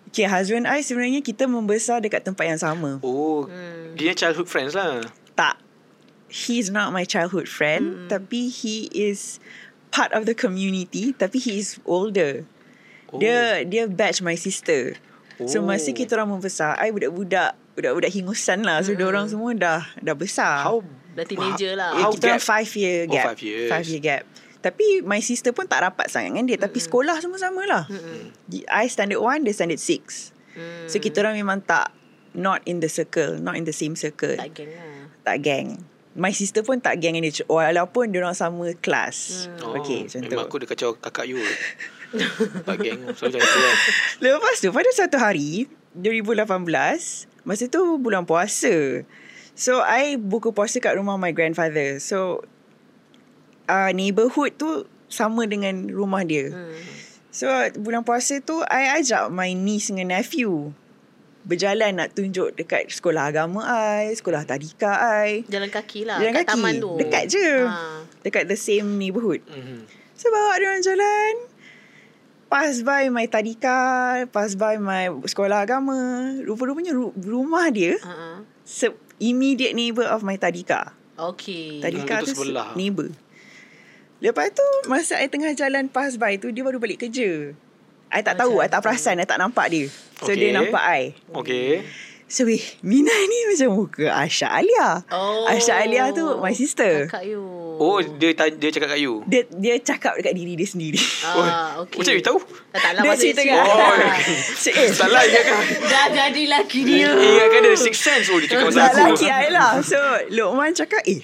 Okay husband I sebenarnya Kita membesar dekat tempat yang sama Oh, Hmm. dia childhood friends lah. Tak He's not my childhood friend Tapi he is Part of the community Tapi he is older Oh. Dia dia batch my sister. So Oh. masa kita orang membesar, I budak-budak budak-budak hingusan lah. So mm. orang semua dah dah besar. How Dah teenager lah. Eh, how kita orang gap? five year Oh, gap. five years. Five year gap. Tapi my sister pun tak rapat sangat dengan dia. Tapi sekolah semua sama lah. Di- I standard one, dia standard six. Hmm. So kita orang memang tak not in the circle, not in the same circle. Tak geng lah. tak gang. My sister pun tak gang dengan dia. Walaupun dia orang sama kelas. Oh, Okay, macam tu. Memang aku dah kacau kakak you. tak geng. Selalu macam tu kan. Lepas tu pada satu hari 2018 masa tu bulan puasa. So I buka puasa kat rumah my grandfather. So uh, neighborhood tu sama dengan rumah dia. Hmm. So bulan puasa tu I ajak my niece dengan nephew berjalan nak tunjuk dekat sekolah agama I, sekolah tadika I. Jalan kaki lah. Jalan kat kaki. taman tu. Dekat je. Ha. Dekat the same neighborhood. Mhm. So bawa dia orang jalan Pass by my tadika Pass by my sekolah agama Rupa-rupanya ru- rumah dia se- Immediate neighbour of my tadika Okay. Tadika tu sebelah. se- neighbour Lepas tu Masa I tengah jalan pass by tu Dia baru balik kerja I tak tahu I tak perasan I tak nampak dia So Okay. dia nampak I Okay. So weh Mina ni macam muka Asha Alia Oh. Asha Alia tu my sister Kakak you. Oh, dia tan- dia cakap kat you. Dia dia cakap dekat diri dia sendiri Ah, okay. Macam you tahu? Tak, tak lah. Dia maksudnya cerita cerita. kat Oh, So, eh, Salah ingatkan. Dah jadi laki dia. Ingatkan dia ada six sense. Oh, dia cakap pasal Tak aku. lelaki I lah So Luqman cakap Eh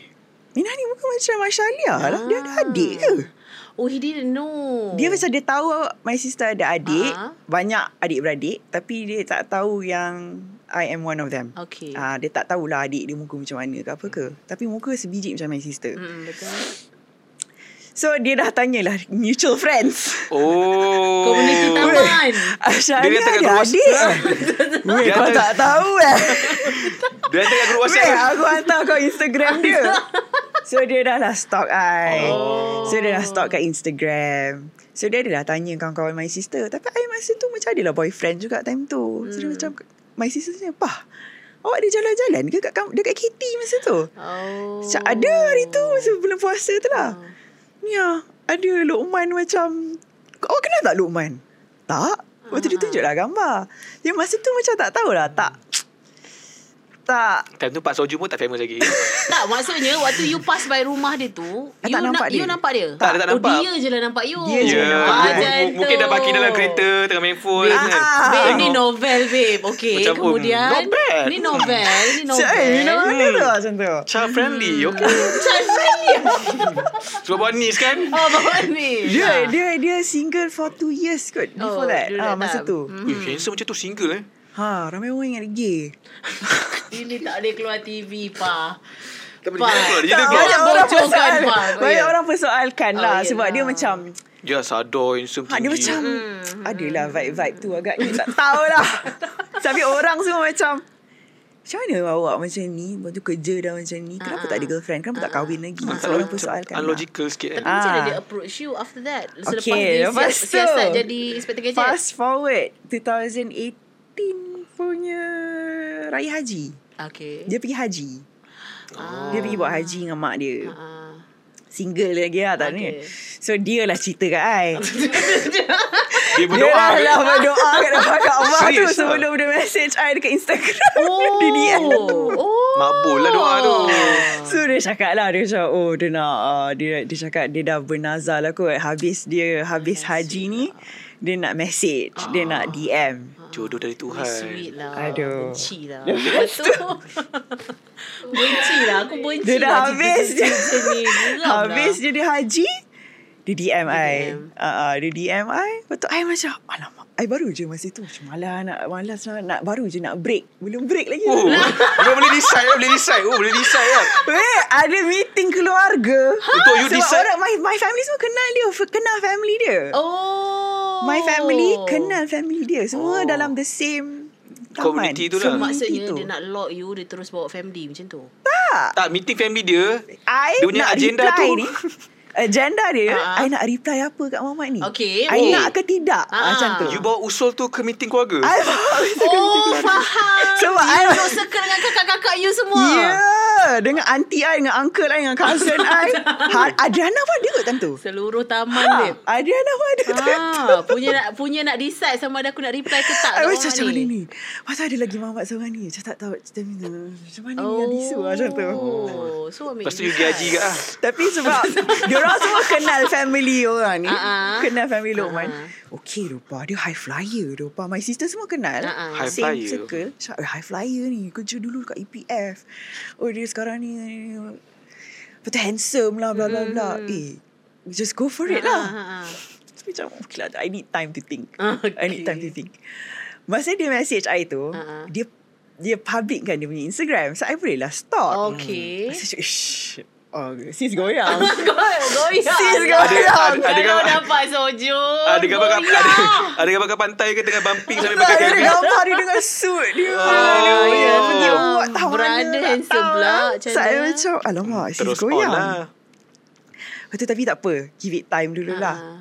Mina ni muka macam Masya Alia lah Dia ada adik ke Oh, he didn't know. Dia macam dia tahu My sister ada adik Ah. Banyak adik-beradik Tapi dia tak tahu yang I am one of them Okay. Ah, Dia tak tahulah adik dia muka macam mana ke apa ke Tapi muka sebiji macam my sister Hmm, betul. So dia dah tanyalah Mutual friends Oh. Community taman. Asya Dia Alia kata kat ada adik Weh Dia kau tak tahu eh Dia hantar kat guru Weh WhatsApp. aku hantar kau Instagram dia So dia dah lah stalk I Oh. So dia dah stalk kat Instagram So dia adalah tanya kawan-kawan my sister Tapi I masa tu macam adalah boyfriend juga time tu So dia Hmm. macam My sister tanya Pah Awak ada jalan-jalan ke kat, dekat KT masa tu? Oh. Macam ada hari tu masa bulan puasa tu lah. Ni ah, ada Luqman macam awak kenal tak Luqman? Tak. Waktu dia tunjuklah gambar. Dia masa tu macam tak tahulah tak tak Time tu Pak Soju pun tak famous lagi. Tak, maksudnya waktu you pass by rumah dia tu, Ah, you tak nampak dia. You nampak dia? Tak, dia tak oh, nampak. dia je lah nampak you. Dia je lah. Ah, mungkin dah parking dalam kereta tengah main phone Babe, kan. Ah. babe, ni novel, babe. Okay, Macam, oh, kemudian. not bad. Ni novel, ni novel. Eh, you know mana tu macam tu? Child friendly, okay. Child friendly. Sebab buat nis kan. Oh, bawa ni. Dia dia dia single for two years kot before Oh, that. during Ah that masa time. tu. Hmm. Ui, handsome macam tu single eh. Ha, ramai orang ingat dia gay. Ini tak boleh keluar TV, pa. Tak Pa. boleh dia keluar. Dia Tak, keluar. banyak orang bocorkan, persoal, Pak. banyak Ya. orang persoalkan Oh, lah sebab dia macam Dia sadar handsome ha, tinggi. dia macam Hmm. adalah vibe-vibe tu agaknya tak tahulah. Tapi orang semua macam macam mana awak macam ni Lepas tu kerja dah macam ni Kenapa Ah, tak ada girlfriend Kenapa tak kahwin lagi Ah, So orang persoalkan lah. Unlogical sikit Tapi kan. macam mana Ah. dia approach you after that? Selepas Okay, dia lepas sias- tu. siasat jadi inspector gadget? Fast forward 2018 punya Raya Haji Okay. Dia pergi haji Ah. Dia pergi buat haji dengan mak dia Ah. Single lagi lah tak ni Okay. So dia lah cerita kat I Dia Dia berdoa lah, kan. lah berdoa kat depan Kaabah tu Serius lah? Sebelum dia message I dekat Instagram Dia DM Oh. Mabul lah doa tu. So dia cakap lah Dia cakap Oh dia nak uh, dia, dia cakap Dia dah bernazar lah kot Habis dia Habis haji ni Dia nak message Dia nak DM Jodoh dari Tuhan. Sweet lah. Aduh. Benci lah. Lepas tu. benci lah. Aku benci Dia dah lah habis dia. Geram Habis lah. dia haji Dia DM I uh, uh, Dia DM I Lepas tu I macam Alamak I baru je masa tu Macam malas nak Malas nak, nak Baru je nak break Belum break lagi Oh, dia boleh decide lah, boleh decide. Oh, boleh decide lah. Weh, ada meeting keluarga. Untuk you Sebab decide- orang, my, my family semua kenal dia. Kenal family dia. Oh. My family kenal family dia. Semua Oh. dalam the same taman. Community tu lah. So, maksudnya tu. dia nak lock you, dia terus bawa family macam tu. Tak, meeting family dia. I Dia punya nak agenda tu. ni. Agenda dia, Ah. I nak reply apa kat Mamat ni. Okay. I Oh. nak ke tidak. Ah. Macam tu. You bawa usul tu ke meeting keluarga? I bawa Oh, faham. Sebab you I- duduk circle dengan kakak-kakak you semua. Ya. Yeah. Dengan auntie I, dengan uncle I, dengan cousin I. Ha, Adriana pun ada kot time tu. Seluruh taman, Ha, babe. Adriana pun ada. Ah, punya nak punya nak decide sama ada aku nak reply ke tak I kat macam macam mana ni tu ada lagi Mamat seorang ni Macam tak tahu Macam mana Macam mana ni yang isu lah Macam tu Oh, so what make Lepas tu you you pergi haji decide? ke ah? Tapi sebab Diorang semua kenal family orang ni Ah, ah. Kenal family Lokman Ah, Okay rupa Dia high flyer rupa My sister semua kenal Ah, ah. High Same flyer. circle Cakap, eh, High flyer ni Kerja dulu kat EPF Oh dia sekarang ni Lepas tu handsome lah Bla bla bla Eh Just go for it Ah, lah ah, ah. So, macam okay lah I need time to think Ah, I need okay. time to think Masa dia message I tu ah. Dia Dia public kan Dia punya Instagram So I boleh lah stalk Okay. Masa cakap Shh Oh, sis goyang Goyang. Sis Ada- goyang ada- ada Kalau gambar- dapat soju. Ada gambar kat goyang. ada, ada gambar kat pantai ke tengah bumping sambil pakai Ada cabin. gambar dia dengan suit dia Oh, Dia ya. pergi award tahu mana Brother handsome pula, lah. Saya macam Alamak sis Terus on goyang lah. Lepas tu tapi tak apa Give it time dulu lah Ah.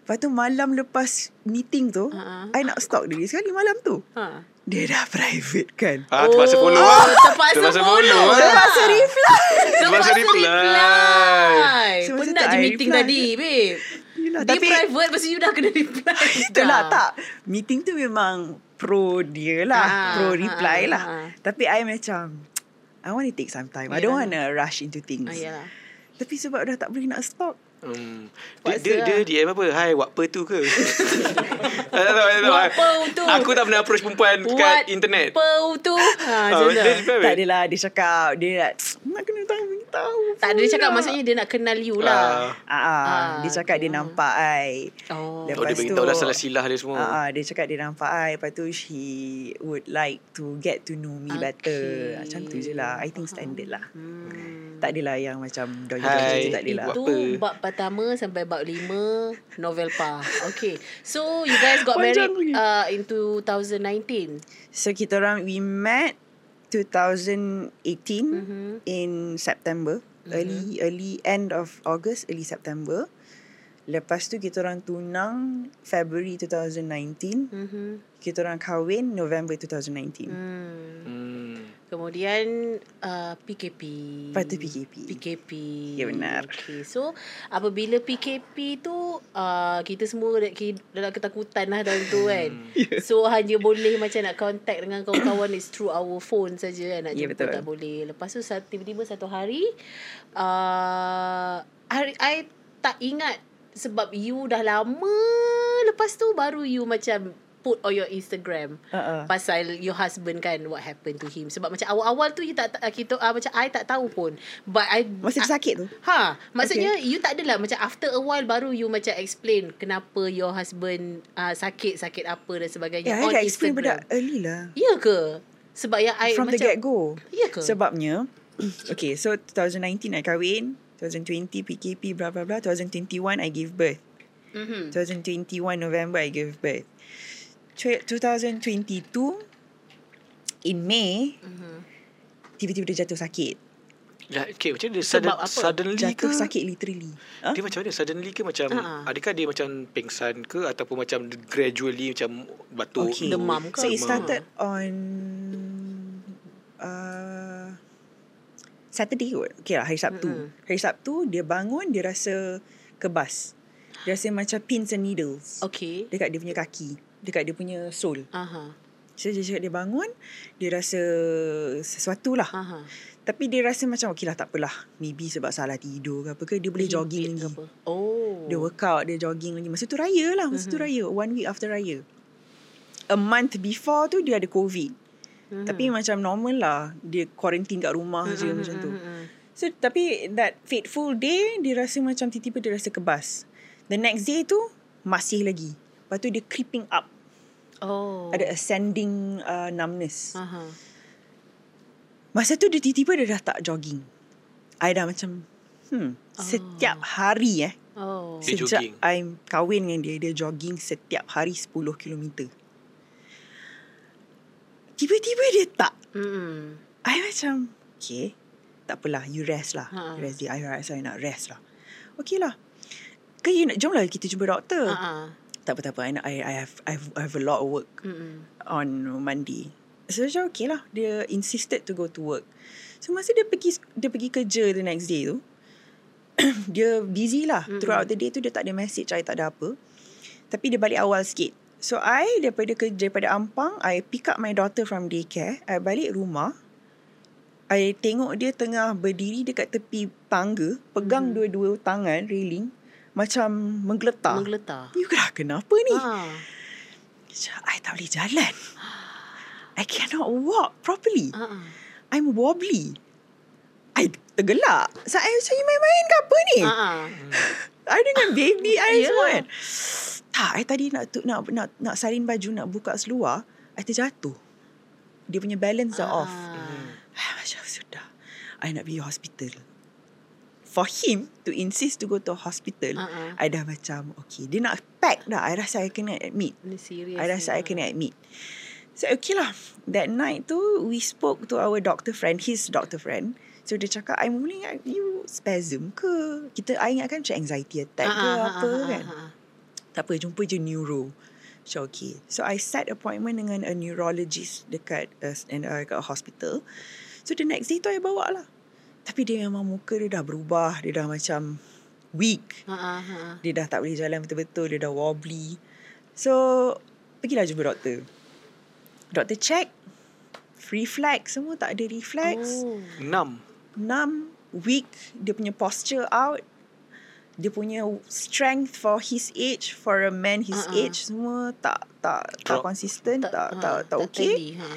Lepas tu malam lepas meeting tu Ah. I nak stalk dia sekali malam tu Ha. Dia dah private kan Ah, terpaksa follow Oh, lah. terpaksa follow follow lah. lah. Terpaksa reply Terpaksa reply. Penat je meeting reply. tadi, babe. Yelah, Dia tapi- private, lepas tu you dah kena reply. Itulah Dah. tak Meeting tu memang Pro dia lah Ah, Pro ah, reply ah, lah ah. Tapi I macam I want to take some time I don't want to rush into things Ah, yalah. Tapi sebab dah tak boleh nak stop Hmm. Dia, dia, dia lah. DM apa? Hai, per tu ke? tak tahu, tak tahu. What per tu? Aku tak pernah approach perempuan kat What internet. Pau tu. Ha, Ah, macam tu. dia reply, Tak adalah Dia cakap Dia nak Nak kena tahu tahu Tak ada dia cakap maksudnya dia nak kenal you Ah. lah. ah, ah, Ah, Dia cakap dia nampak I Oh. Oh, dia Lepas beritahu tu- lah salah silah dia semua. Ah, ah, dia cakap dia nampak I Lepas tu she would like to get to know me Okay. better Macam tu je lah I think standard lah Hmm. Tak adalah yang macam Hai, Doi-doi tak adalah Itu apa? bab pertama sampai bab lima novel pa. Okay. So you guys got Panjang married uh, in 2019. So kita orang We met 2018 Mhm. In September Early Early end of August Early September Lepas tu kita orang tunang February 2019 Mhm. Kita orang kahwin November 2019 Hmm. Hmm. Kemudian uh, PKP. Lepas tu PKP. PKP. Ya, benar. Okay. So apabila PKP tu uh, kita semua dalam ketakutan lah dalam tu kan. Ya. So hanya boleh macam nak contact dengan kawan-kawan is through our phone saja kan. Nak Ya, jemput betul. tak boleh. Lepas tu tiba-tiba satu hari uh, hari I tak ingat sebab you dah lama lepas tu baru you macam put on your Instagram Uh-uh. pasal your husband kan what happened to him sebab macam awal-awal tu you tak tak- kita uh, macam I tak tahu pun but I Masa dia sakit tu. Ha, maksudnya okay. you tak adalah macam after a while baru you macam explain kenapa your husband uh, sakit sakit apa dan sebagainya Ya, on I dah explain Instagram. pada early lah. Ya ke? Sebab yang I From macam the get-go. Ya ke? Sebabnya, okay, so 2019 I kahwin. 2020 PKP blah blah blah. 2021 I give birth. Mhm. 2021 November I give birth. Tw- 2022 in May Mhm. tiba-tiba dia jatuh sakit. Ya, okay, macam dia sudden, apa? suddenly Jatuh ke? sakit literally. Huh? Dia macam mana? Suddenly ke macam Ha-ha. adakah dia macam pengsan ke ataupun macam gradually macam batuk? Okay. Demam ke? So it started on uh, Saturday kot. Okay lah, hari Sabtu. Mm-mm. Hari Sabtu, dia bangun, dia rasa kebas. Dia rasa macam pins and needles. Okay. Dekat dia punya kaki. Dekat dia punya sole. Aha. So dia cakap dia bangun, dia rasa sesuatu lah. Aha. Tapi dia rasa macam okay lah tak apalah. Maybe sebab salah tidur ke apa ke. Dia boleh jogging lagi. apa? Oh. Dia workout, dia jogging lagi. Masa tu raya lah. Masa tu Mhm. raya. One week after raya. A month before tu dia ada COVID. Mhm. Tapi macam normal lah. Dia quarantine kat rumah je Mhm, macam tu. mhm, mhm. So tapi that fateful day, dia rasa macam tiba-tiba dia rasa kebas. The next day tu, masih lagi. Lepas tu dia creeping up. Oh. Ada ascending uh, numbness. Aha. Masa tu dia tiba-tiba dia dah tak jogging. I dah macam, hmm, setiap hari eh. Oh. Dia Sejak jogging. I kahwin dengan dia, dia jogging setiap hari 10 km. Tiba-tiba dia tak. Hmm. I macam, okay, tak apalah, you rest lah. Ha. Rest dia, I rasa I nak rest lah. Okay lah. Ke you nak, jom lah kita jumpa doktor. Ha. Tak apa, tak apa, I, I, I, have, I, have, I have a lot of work Hmm. on Monday. So macam okay lah. Dia insisted to go to work. So masa dia pergi dia pergi kerja the next day tu, dia busy lah. Mm-mm. Throughout the day tu dia tak ada message, I tak ada apa. Tapi dia balik awal sikit. So I daripada kerja daripada Ampang, I pick up my daughter from daycare. I balik rumah. I tengok dia tengah berdiri dekat tepi tangga, pegang Mhm. dua-dua tangan railing macam menggeletar. Menggeletar. You kena kenapa ni? Ha. I tak boleh jalan. I cannot walk properly. Ha. I'm wobbly. I tergelak. So, I macam, you main-main ke apa ni? Ha. I dengan baby I Yalah. semua kan. Tak, I tadi nak, tu, nak, nak, nak salin baju, nak buka seluar. I terjatuh. Dia punya balance dah off. Ah. I macam, sudah. I nak pergi hospital. For him to insist to go to hospital, Ha. I dah macam, okay. Dia nak pack dah. I rasa I kena admit. I rasa I kena admit. So okay lah. That night tu we spoke to our doctor friend, his doctor friend. So dia cakap, I mula ingat you spasm ke? Kita, I ingatkan macam anxiety attack ke Ah, apa kan. Tak apa, jumpa je neuro. So okay. So I set appointment dengan a neurologist dekat uh, and, uh, dekat hospital. So the next day tu I bawa lah. Tapi dia memang muka dia dah berubah. Dia dah macam weak. Ha. Ha. Dia dah tak boleh jalan betul-betul. Dia dah wobbly. So, pergilah jumpa doktor. Doktor check. Reflex semua tak ada reflex. Oh. Enam. Numb, weak. Dia punya posture out. Dia punya strength for his age, for a man his Uh-uh. age semua tak tak tak Drop. consistent, tak tak tak, ha, tak okay. tally, Ha.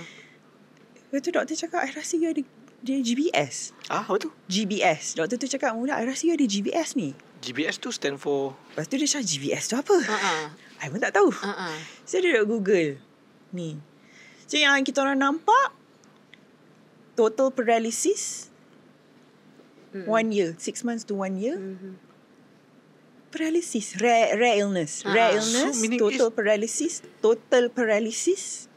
Lepas tu doktor cakap, I rasa you ada dia GBS. Ah, apa tu? GBS. Doktor tu cakap, mula I rasa you ada GBS ni. GBS tu stand for Lepas tu dia cakap, GBS tu apa? Ha. Ha. I pun tak tahu. Ha. So dia nak Google Ni So yang kita orang nampak Total paralysis Mm. One year Six months to one year Mhm. Paralysis Rare, rare illness Ah. Rare So, illness meaning Total paralysis Total paralysis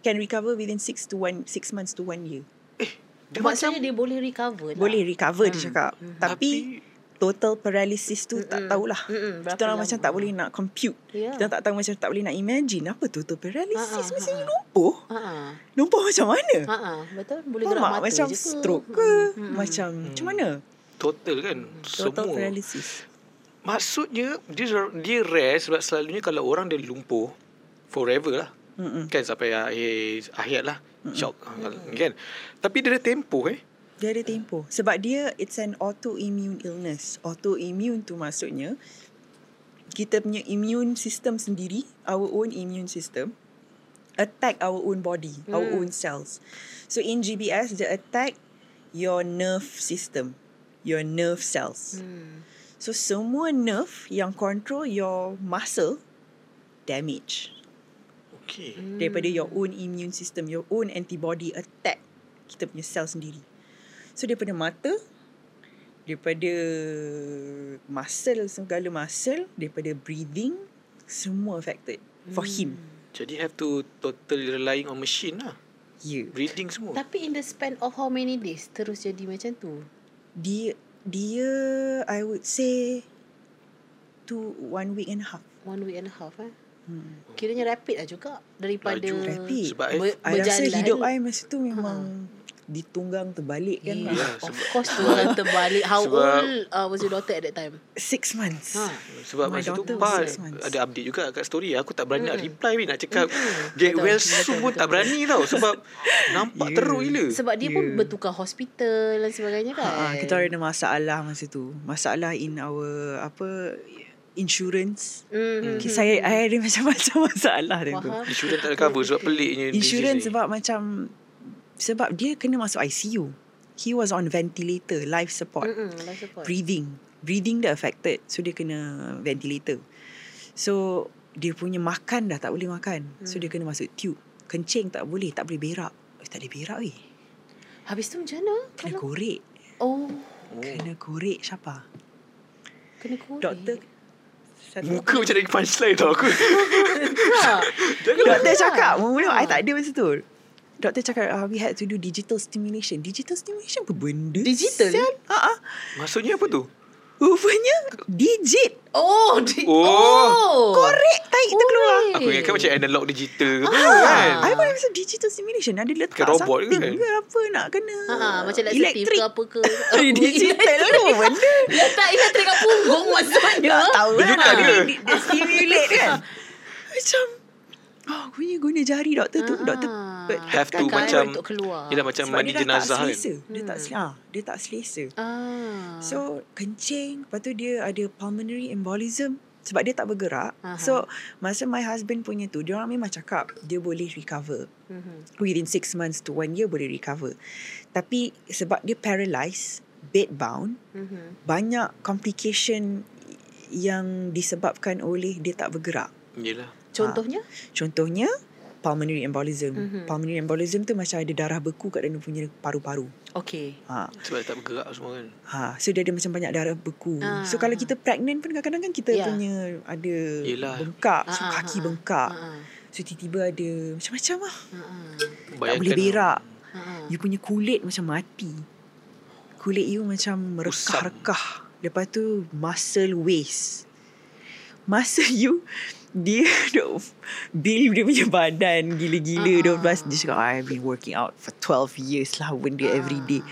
Can recover within six to one Six months to one year dia Maksudnya dia boleh recover tak? Boleh recover dia Hmm. cakap Hmm. Tapi total paralysis tu tak tahulah. Mm-mm, berapa Kita orang macam tak boleh nak compute. Ya. Kita tak tahu macam tak boleh nak imagine apa total paralysis. Ha-ha, Mesti ha-ha. lumpuh. Ha. Lumpuh macam mana? Ha betul. Boleh gerak Faham mata Macam je ke? stroke ke? Mm-mm. Macam macam mana? Total kan Total Semua paralysis. Maksudnya Dia dia rare Sebab selalunya Kalau orang dia lumpuh Forever lah Mm-mm. Kan sampai akhir Akhir lah Shock Kan Tapi dia ada tempoh eh Dia ada tempoh. Sebab dia it's an autoimmune illness. Autoimmune tu maksudnya kita punya immune system sendiri, our own immune system attack our own body, our own cells. So in GBS they attack your nerve system, your nerve cells. Hmm. So semua nerve yang control your muscle damage Okay daripada your own immune system, your own antibody attack kita punya sel sendiri. So daripada mata, daripada muscle, segala muscle, daripada breathing, semua affected for him. Jadi have to Totally relying on machine lah Yeah. Breathing semua Tapi in the span of how many days terus jadi macam tu? Dia, dia, I would say, two, one week and a half. One week and a half eh? Hmm. Kiranya rapid lah juga daripada Laju. Rapid. Sebab ber, I rasa berjalan. hidup I masa tu memang ditunggang terbalik kan. Yeah, Ya, of course tu orang terbalik. How Sebab- old uh, was your daughter at that time? Six months. Ha. Sebab My masa tu daughter was Pak six months. Ada update juga kat story Aku tak berani nak reply ni Nak cakap Get Betul, well betul, soon pun betul, tak berani tau Sebab Nampak Yeah. teruk gila Sebab dia pun Yeah. bertukar hospital dan sebagainya kan. Ha, kita ada masalah masa tu. Masalah in our apa insurance. Mm-hmm. Okay, saya I ada macam-macam masalah tu. Insurans tak ada cover Sebab peliknya Insurance sebab macam sebab dia kena masuk ICU. He was on ventilator, life support, Mm-mm, life support. breathing. Breathing dia affected. So dia kena ventilator. So dia punya makan dah tak boleh makan. So dia kena masuk tube. Kencing tak boleh, tak boleh berak. Eh, tak boleh berak weh. Habis tu macam mana? Kena Kalau- korek. Oh, Kena korek siapa? kena korek. Doktor satu Muka macam lagi punchline tau aku Tak. Doktor cakap Mula-mula I tak ada masa tu Doktor cakap uh, We had to do digital stimulation Digital stimulation apa benda Digital? sial? Ha-ha. Maksudnya apa tu? Rupanya Digit Oh, di- Oh. oh. Korek taik tu keluar. Aku ingatkan macam analog digital ke Ah. apa kan I pun rasa digital stimulation Ada letak Ke robot ke kan? ke apa Nak kena Ha, macam Elektrik ke apa ke. Digital tu benda Letak elektrik kat punggung maksudnya. Tak tahu Dia kan juta dia. Dia- Dia stimulate kan Macam Oh guna guna jari doktor tu Ah. Doktor Have to macam untuk keluar. Yelah macam Sebab mandi dia tak jenazah kan Dia tak selesa ah, Dia tak selesa Ah. So kencing Lepas tu dia ada pulmonary embolism Sebab dia tak bergerak Aha. So masa my husband punya tu Dia orang memang cakap Dia boleh recover Mhm. Within six months to one year Boleh recover Tapi sebab dia paralyzed Bed bound Mhm. Banyak complication Yang disebabkan oleh Dia tak bergerak Yelah Contohnya? Contohnya Pulmonary embolism Mhm. Pulmonary embolism tu Macam ada darah beku Kat dalam punya paru-paru Okay. ha. Sebab dia tak bergerak semua kan Ha, so dia ada macam banyak darah beku. Ah. So kalau kita pregnant pun kadang-kadang kan kita Ya. punya ada Yelah. bengkak, so Ah, ah, kaki ah, bengkak. ah, ah. So tiba-tiba ada macam-macam lah. Ah, ah. Tak Bayangkan boleh berak. Ah, ah. You punya kulit macam mati. Kulit you macam merekah-rekah. Lepas tu muscle waste. Muscle you dia duk build dia punya badan gila-gila Ah, ah. 12 dia cakap I've been working out for 12 years lah benda every day.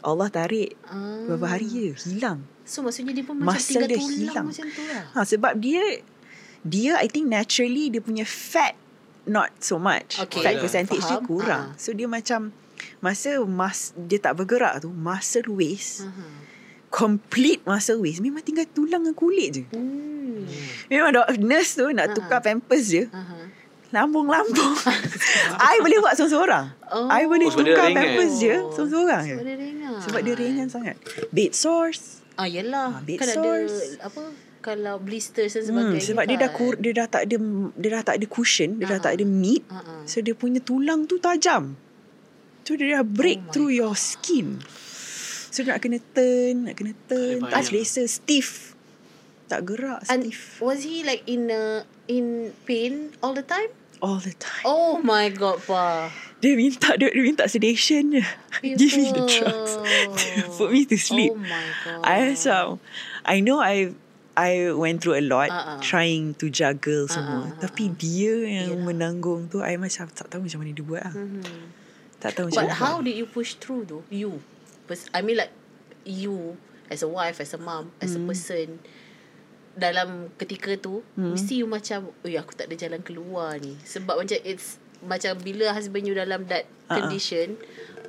Allah tarik Ah. beberapa hari je hilang. So maksudnya dia pun macam Muscle tinggal dia tulang hilang. macam tu lah. Ha, sebab dia dia I think naturally dia punya fat not so much. Okay. Fat percentage dia Faham. kurang. Ah. So dia macam masa mas dia tak bergerak tu muscle waste. Aha. Complete muscle waste memang tinggal tulang dan kulit je. Hmm. Memang dok nurse tu nak Ah. tukar pampers je. Aha. Lambung-lambung. I boleh buat seorang-seorang. Oh. I boleh Oh, tukar pampers je seorang-seorang je. Sebab dia ringan. Sebab dia ringan sangat. Bed sores. Ah, yelah. Ah, bed kan ada sores. apa kalau blisters dan Hmm, sebagainya sebab dia dah kan. kur, dia dah tak ada dia dah tak ada cushion, dia dah Ah. tak ada meat. Ah. So dia punya tulang tu tajam. So dia dah break Oh through your skin. So nak kena turn, nak kena turn, tak selesa, stiff. Tak gerak, And stiff. was he like in uh, in pain all the time? All the time. Oh my god, pa. Dia minta Dia, dia minta sedation je Give me the drugs Put me to sleep Oh my god. I macam I know I I went through a lot ah. Trying to juggle semua ah, ah, Tapi dia yang Yelah. menanggung tu I macam tak tahu macam mana dia buat lah Mhm. Tak tahu macam But mana how buat. did you push through though? You. Pers- I mean like you as a wife, as a mom, as Hmm. a person dalam ketika tu Hmm. mesti you macam oh aku tak ada jalan keluar ni sebab macam it's macam bila husband you dalam that Ah, ah. condition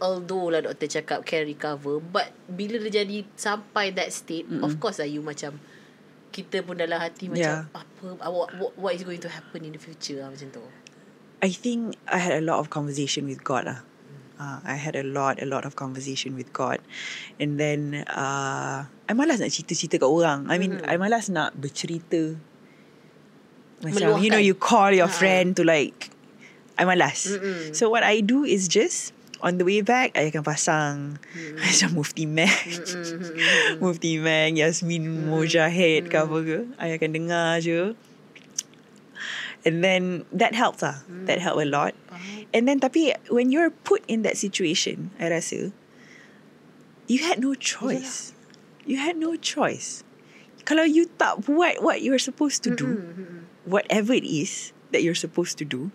although lah doktor cakap can recover but bila dia jadi sampai that state Mm-mm. of course lah you macam kita pun dalam hati Yeah. macam apa what, what, what is going to happen in the future lah macam tu I think I had a lot of conversation with God lah. Uh, I had a lot, a lot of conversation with God. And then, uh, I malas nak cerita-cerita kat orang. I mean, Mhm. I malas nak bercerita. Macam, you know, Meluahkan. you call your Ha. friend to like, I malas. Mm-mm. So what I do is just, on the way back, I akan pasang macam Mufti Mac. Mm-mm. Mufti Mac, Yasmin Mujahid ke apa ke. I akan dengar je. And then, that helps lah. That helped a lot. Faham? And then tapi when you're put in that situation, I rasa you had no choice. You had no choice. Kalau you tak buat what you're supposed to do, Mm-mm. whatever it is that you're supposed to do,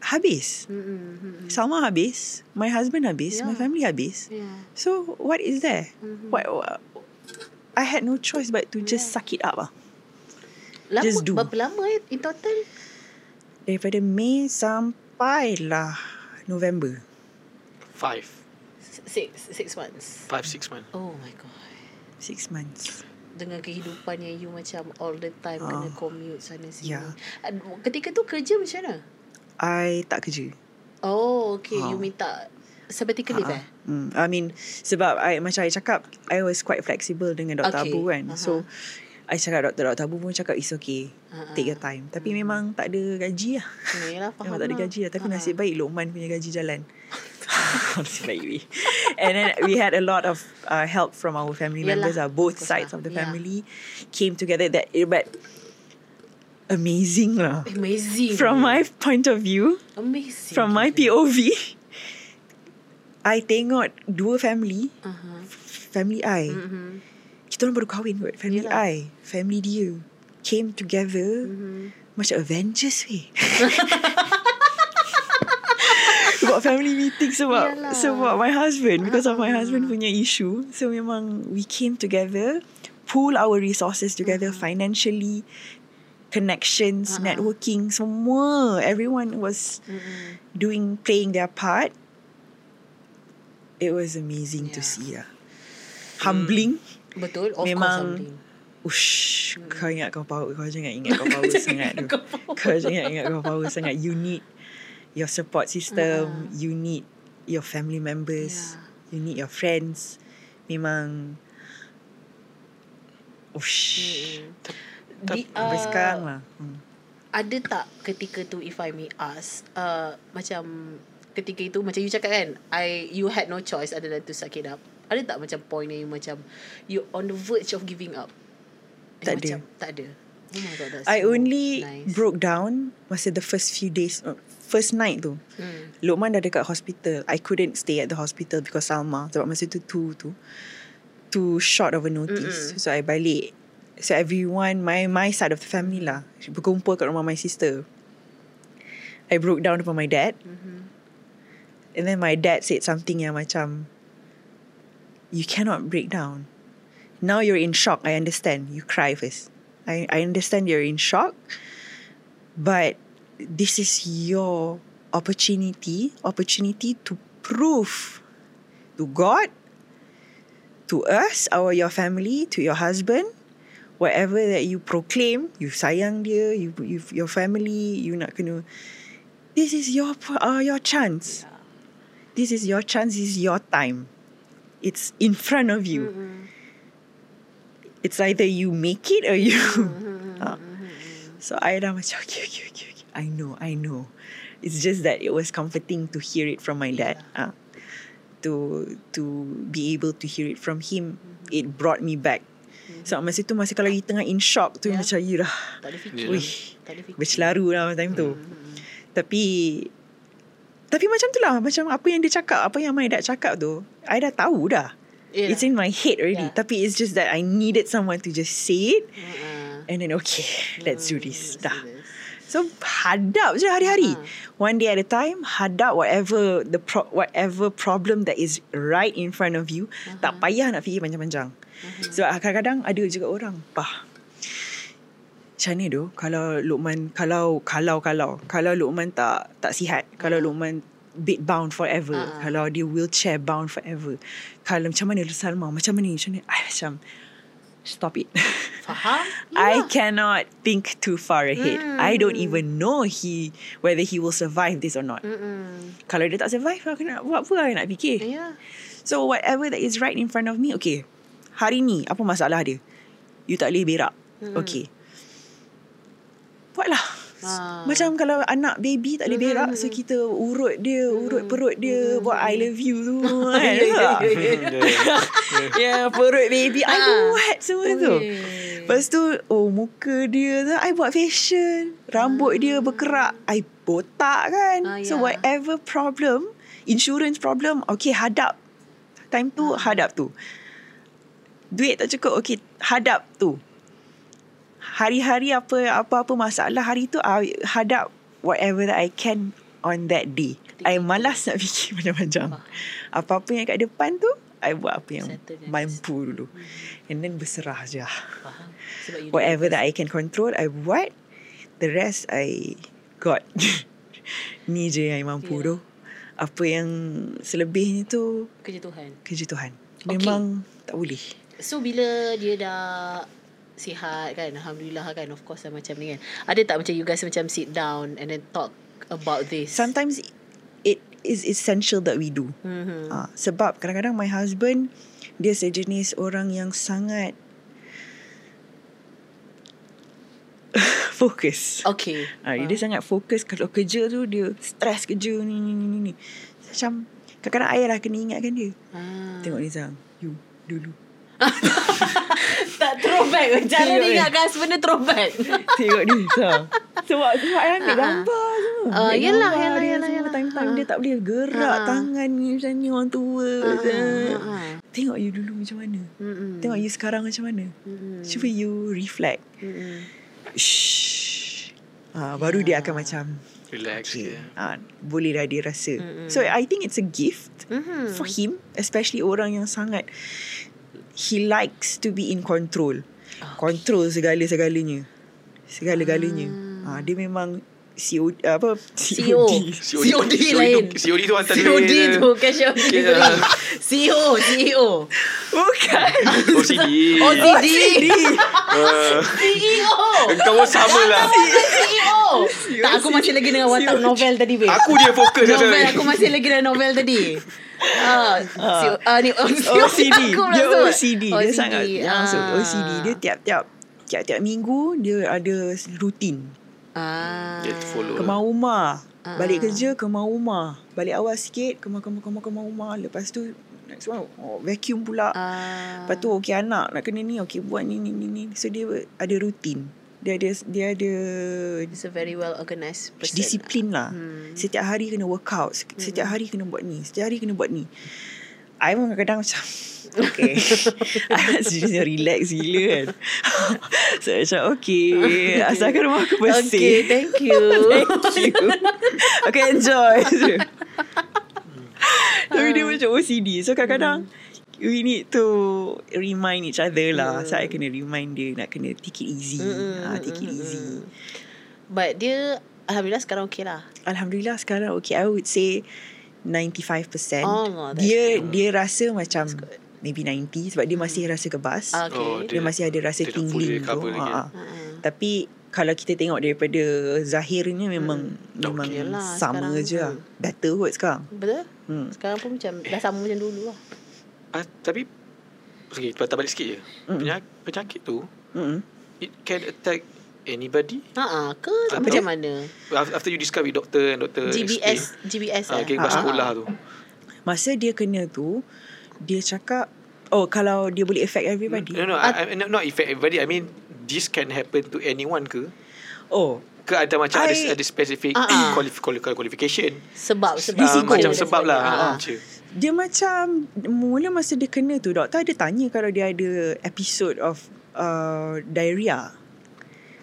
habis. Mm-mm. Salma habis, my husband habis, my Yeah. family habis. Yeah. So what is there? Mhm. What, what I had no choice but to just suck it up ah. Lama, Just do. Berapa lama eh in total? Daripada Mei sampai lah November. Five. Six, six months. Five, six months. Oh my god. Six months. Dengan kehidupan yang you macam all the time Ah. kena commute sana sini. Ya. Ad- Ketika tu kerja macam mana? I tak kerja. Oh, okay. Ah. You minta sabbatical leave eh? Hmm. I mean sebab I macam I cakap I was quite flexible dengan Dr. Okay. Abu kan. Aha. So I cakap. Dr. Abu pun cakap it's okay. Ha-ha. Take your time. Tapi memang tak ada gaji lah. Ya, Yalah, faham Memang tak ada lah. gaji lah. Tapi Ha-ha. nasib baik Lokman punya gaji jalan. nasib baik we. And then we had a lot of uh, help from our family Yalah, members. Uh, both course sides lah. of the Yeah. family came together. That but amazing lah. Amazing. From my point of view, Amazing. from my POV, I tengok dua family, Uh-huh. family I. Mm-hmm. Kita orang baru kahwin kot. Family Yelah. I, family dia came together Mm-hmm. macam Avengers weh. Buat family meeting sebab Yalah. sebab my husband because of my Ah. husband punya issue. So memang we came together, pool our resources together Mm-hmm. financially, connections, Ah. networking, semua. Everyone was Mm-hmm. doing playing their part. It was amazing to Yeah. see lah. Humbling. Betul. Of Memang-. Ush, kau ingat kau power, kau jangan ingat kau power sangat tu. Kau jangan ingat kau power sangat. You need your support system. Ah. You need your family members. You need your friends. Memang Ush. Di, Sampai uh, sekarang lah. Hmm. ada tak ketika tu if I may ask uh, macam ketika itu macam you cakap kan I you had no choice other than to suck it up ada tak macam point yang you macam you on the verge of giving up Tak ada. macam, tak ada oh my god that's I so only nice. broke down masa the first few days, uh, first night tu. hmm. Lokman dah dekat hospital. I couldn't stay at the hospital because Salma. Sebab masa tu tu tu. Too short of a notice. Mm-mm. So I balik. So everyone, my my side of the family lah. Berkumpul kat rumah my sister. I broke down depan my dad. Mhm. And then my dad said something yang macam, you cannot break down. Now you're in shock. I understand. You cry first. I, I understand you're in shock. But this is your opportunity, opportunity to prove to God, to us, our your family, to your husband, whatever that you proclaim, you sayang dia, you, you your family, you nak kena. This is your uh, your chance. This is your chance. This is your time. It's in front of you. Mhm. It's either you make it or you. Mhm. Ah. So I dah macam okay, okay, okay, okay. I know, I know. It's just that it was comforting to hear it from my dad. Ah, to to be able to hear it from him, it brought me back. So masa tu masa kalau you tengah in shock tu Yeah. macam you dah tak ada fikir Yeah. Wih, tak ada fikir bercelaru lah time tu. Mhm. Tapi Tapi macam tu lah Macam apa yang dia cakap Apa yang my dad cakap tu I dah tahu dah Yelah. It's in my head already Yeah. Tapi it's just that I needed someone to just say it Uh-uh. And then okay Let's do this Let's Dah do this. So hadap je hari-hari. Ha. One day at a time, hadap whatever the pro- whatever problem that is right in front of you. Uh-huh. Tak payah nak fikir panjang-panjang. Sebab kadang-kadang ada juga orang, pah. Macam mana tu kalau Luqman kalau kalau kalau kalau Luqman tak tak sihat, kalau Luqman bed bound forever, Ah. kalau dia wheelchair bound forever. Kalau macam mana Salma, macam mana macam ni? I macam stop it. Faham? I cannot think too far ahead. I don't Mm. even know he whether he will survive this or not. Mm-mm. Kalau dia tak survive, aku nak buat apa I nak fikir. Ya. So whatever that is right in front of me, okay. Hari ni apa masalah dia? You tak boleh berak. Okay. Buatlah. Ah. Macam kalau anak baby tak boleh berak, so kita urut dia, urut perut dia, buat I love you tu. kan? Ya, ya, ya, ya. Ya, perut baby. I Ah. buat semua tu. Ui. Lepas tu, oh muka dia tu, I buat fashion. Rambut dia berkerak, I botak kan. Ah, So ya. whatever problem, insurance problem, okay hadap. Time tu, Ah. hadap tu. Duit tak cukup, okay hadap tu. Hari-hari apa apa-apa masalah hari tu, I hadap whatever that I can on that day. I malas nak fikir panjang-panjang. Apa-apa yang kat depan tu, I buat apa yang Settle mampu dulu. And then berserah je. Whatever that I can control, I buat. The rest, I got. Ni je yang I mampu Yeah. tu. Apa yang selebihnya tu, kerja Tuhan. kerja Tuhan. Okay. Memang tak boleh. So bila dia dah sihat kan Alhamdulillah kan Of course lah macam ni kan Ada tak macam you guys macam sit down And then talk about this Sometimes it is essential that we do. mm-hmm. Ha, sebab kadang-kadang my husband, dia sejenis orang yang sangat fokus. Okay Ha, dia sangat fokus kalau kerja tu dia stres kerja ni ni ni ni. Macam kadang-kadang ayah lah kena ingatkan dia. ah. Tengok ni Zang, you dulu. Tak throwback Cara Tengok dia ni. ingatkan Sebenarnya throwback Tengok ni Zang. Sebab sebab ayah ambil Ah, ah. gambar semua. Ah, Ambil yelah, gambar yelah, dia yelah, semua. yelah. Time-time Ah. dia tak boleh gerak Ah. tangan ni macam ni orang tua. Ah, ah, ah. Tengok you dulu macam mana. Mm-mm. Tengok you sekarang macam mana. Mm-mm. Cuba you reflect. Mm-mm. Shh. Ha, baru dia akan macam Relax okay. je. ha, boleh dah dia rasa. Mm-mm. So I think it's a gift Mhm. for him, especially orang yang sangat he likes to be in control. Control segala-segalanya. Segala-galanya. Ha, dia memang CO, apa? CEO. COD lain. COD tu hantar COD tu Okay, delivery ah. CEO CEO Bukan. OCD OCD uh, CEO Engkau pun sama lah. CEO Tak aku masih lagi dengan watak novel tadi babe. Aku dia fokus Novel aku masih lagi dengan novel tadi Ah, CEO, ah, ni OCD. Pula Dia. OCD. Dia sangat masuk Ah. OCD. Dia tiap-tiap tiap-tiap minggu dia ada rutin. ah. Dia follow Kemau rumah. Ah. Balik kerja kemau rumah. Balik awal sikit kemau kemau kemau kemau rumah. Lepas tu next one oh, vacuum pula. Ah. Lepas tu okey anak nak kena ni okey buat ni ni ni ni. So dia ada rutin. Dia ada dia ada It's a very well organised person disiplin lah. Hmm. Setiap hari kena workout. Se- Setiap hari kena buat ni. Setiap hari kena buat ni. I pun kadang-kadang macam Okay I seriously relax gila kan So macam okay Asalkan rumah aku bersih Okay thank you Thank you Okay enjoy Tapi dia macam OCD So kadang-kadang We need to Remind each other lah. So I kena remind dia Nak kena take it easy. Mm, ah, Take it mm, easy. mm. But dia Alhamdulillah sekarang okay lah. Alhamdulillah sekarang okay. I would say 95% Oh, that's Dia dia rasa macam Maybe 90 Sebab dia masih rasa kebas. Ah, Okay. Oh, Dia masih ada rasa dia tingling tu. ha, ha. Mm-mm. Tapi Kalau kita tengok daripada Zahirnya memang Memang Okay lah, sama je lah. hmm. Better kot sekarang. Betul? Hmm. Sekarang pun macam Dah sama macam dulu lah ah, Tapi Okay patah balik sikit je. Mm. Penyakit, penyakit tu Mm-mm. It can attack anybody. Ha ke? Apa macam dia? mana After you discuss with doctor And doctor GBS GBS explain, ah, eh? Okay Ah, ah, sekolah tu. Masa dia kena tu Dia cakap Oh kalau dia boleh affect everybody. No no I, I, not, affect everybody I mean This can happen to anyone ke? Oh. Ke ada macam ada, I- ada specific Ah, ah. qualif- quali- qualification? Sebab sebab Ah. Macam sebab lah ah. Dia macam mula masa dia kena tu doktor ada tanya kalau dia ada episode of uh, diarrhea.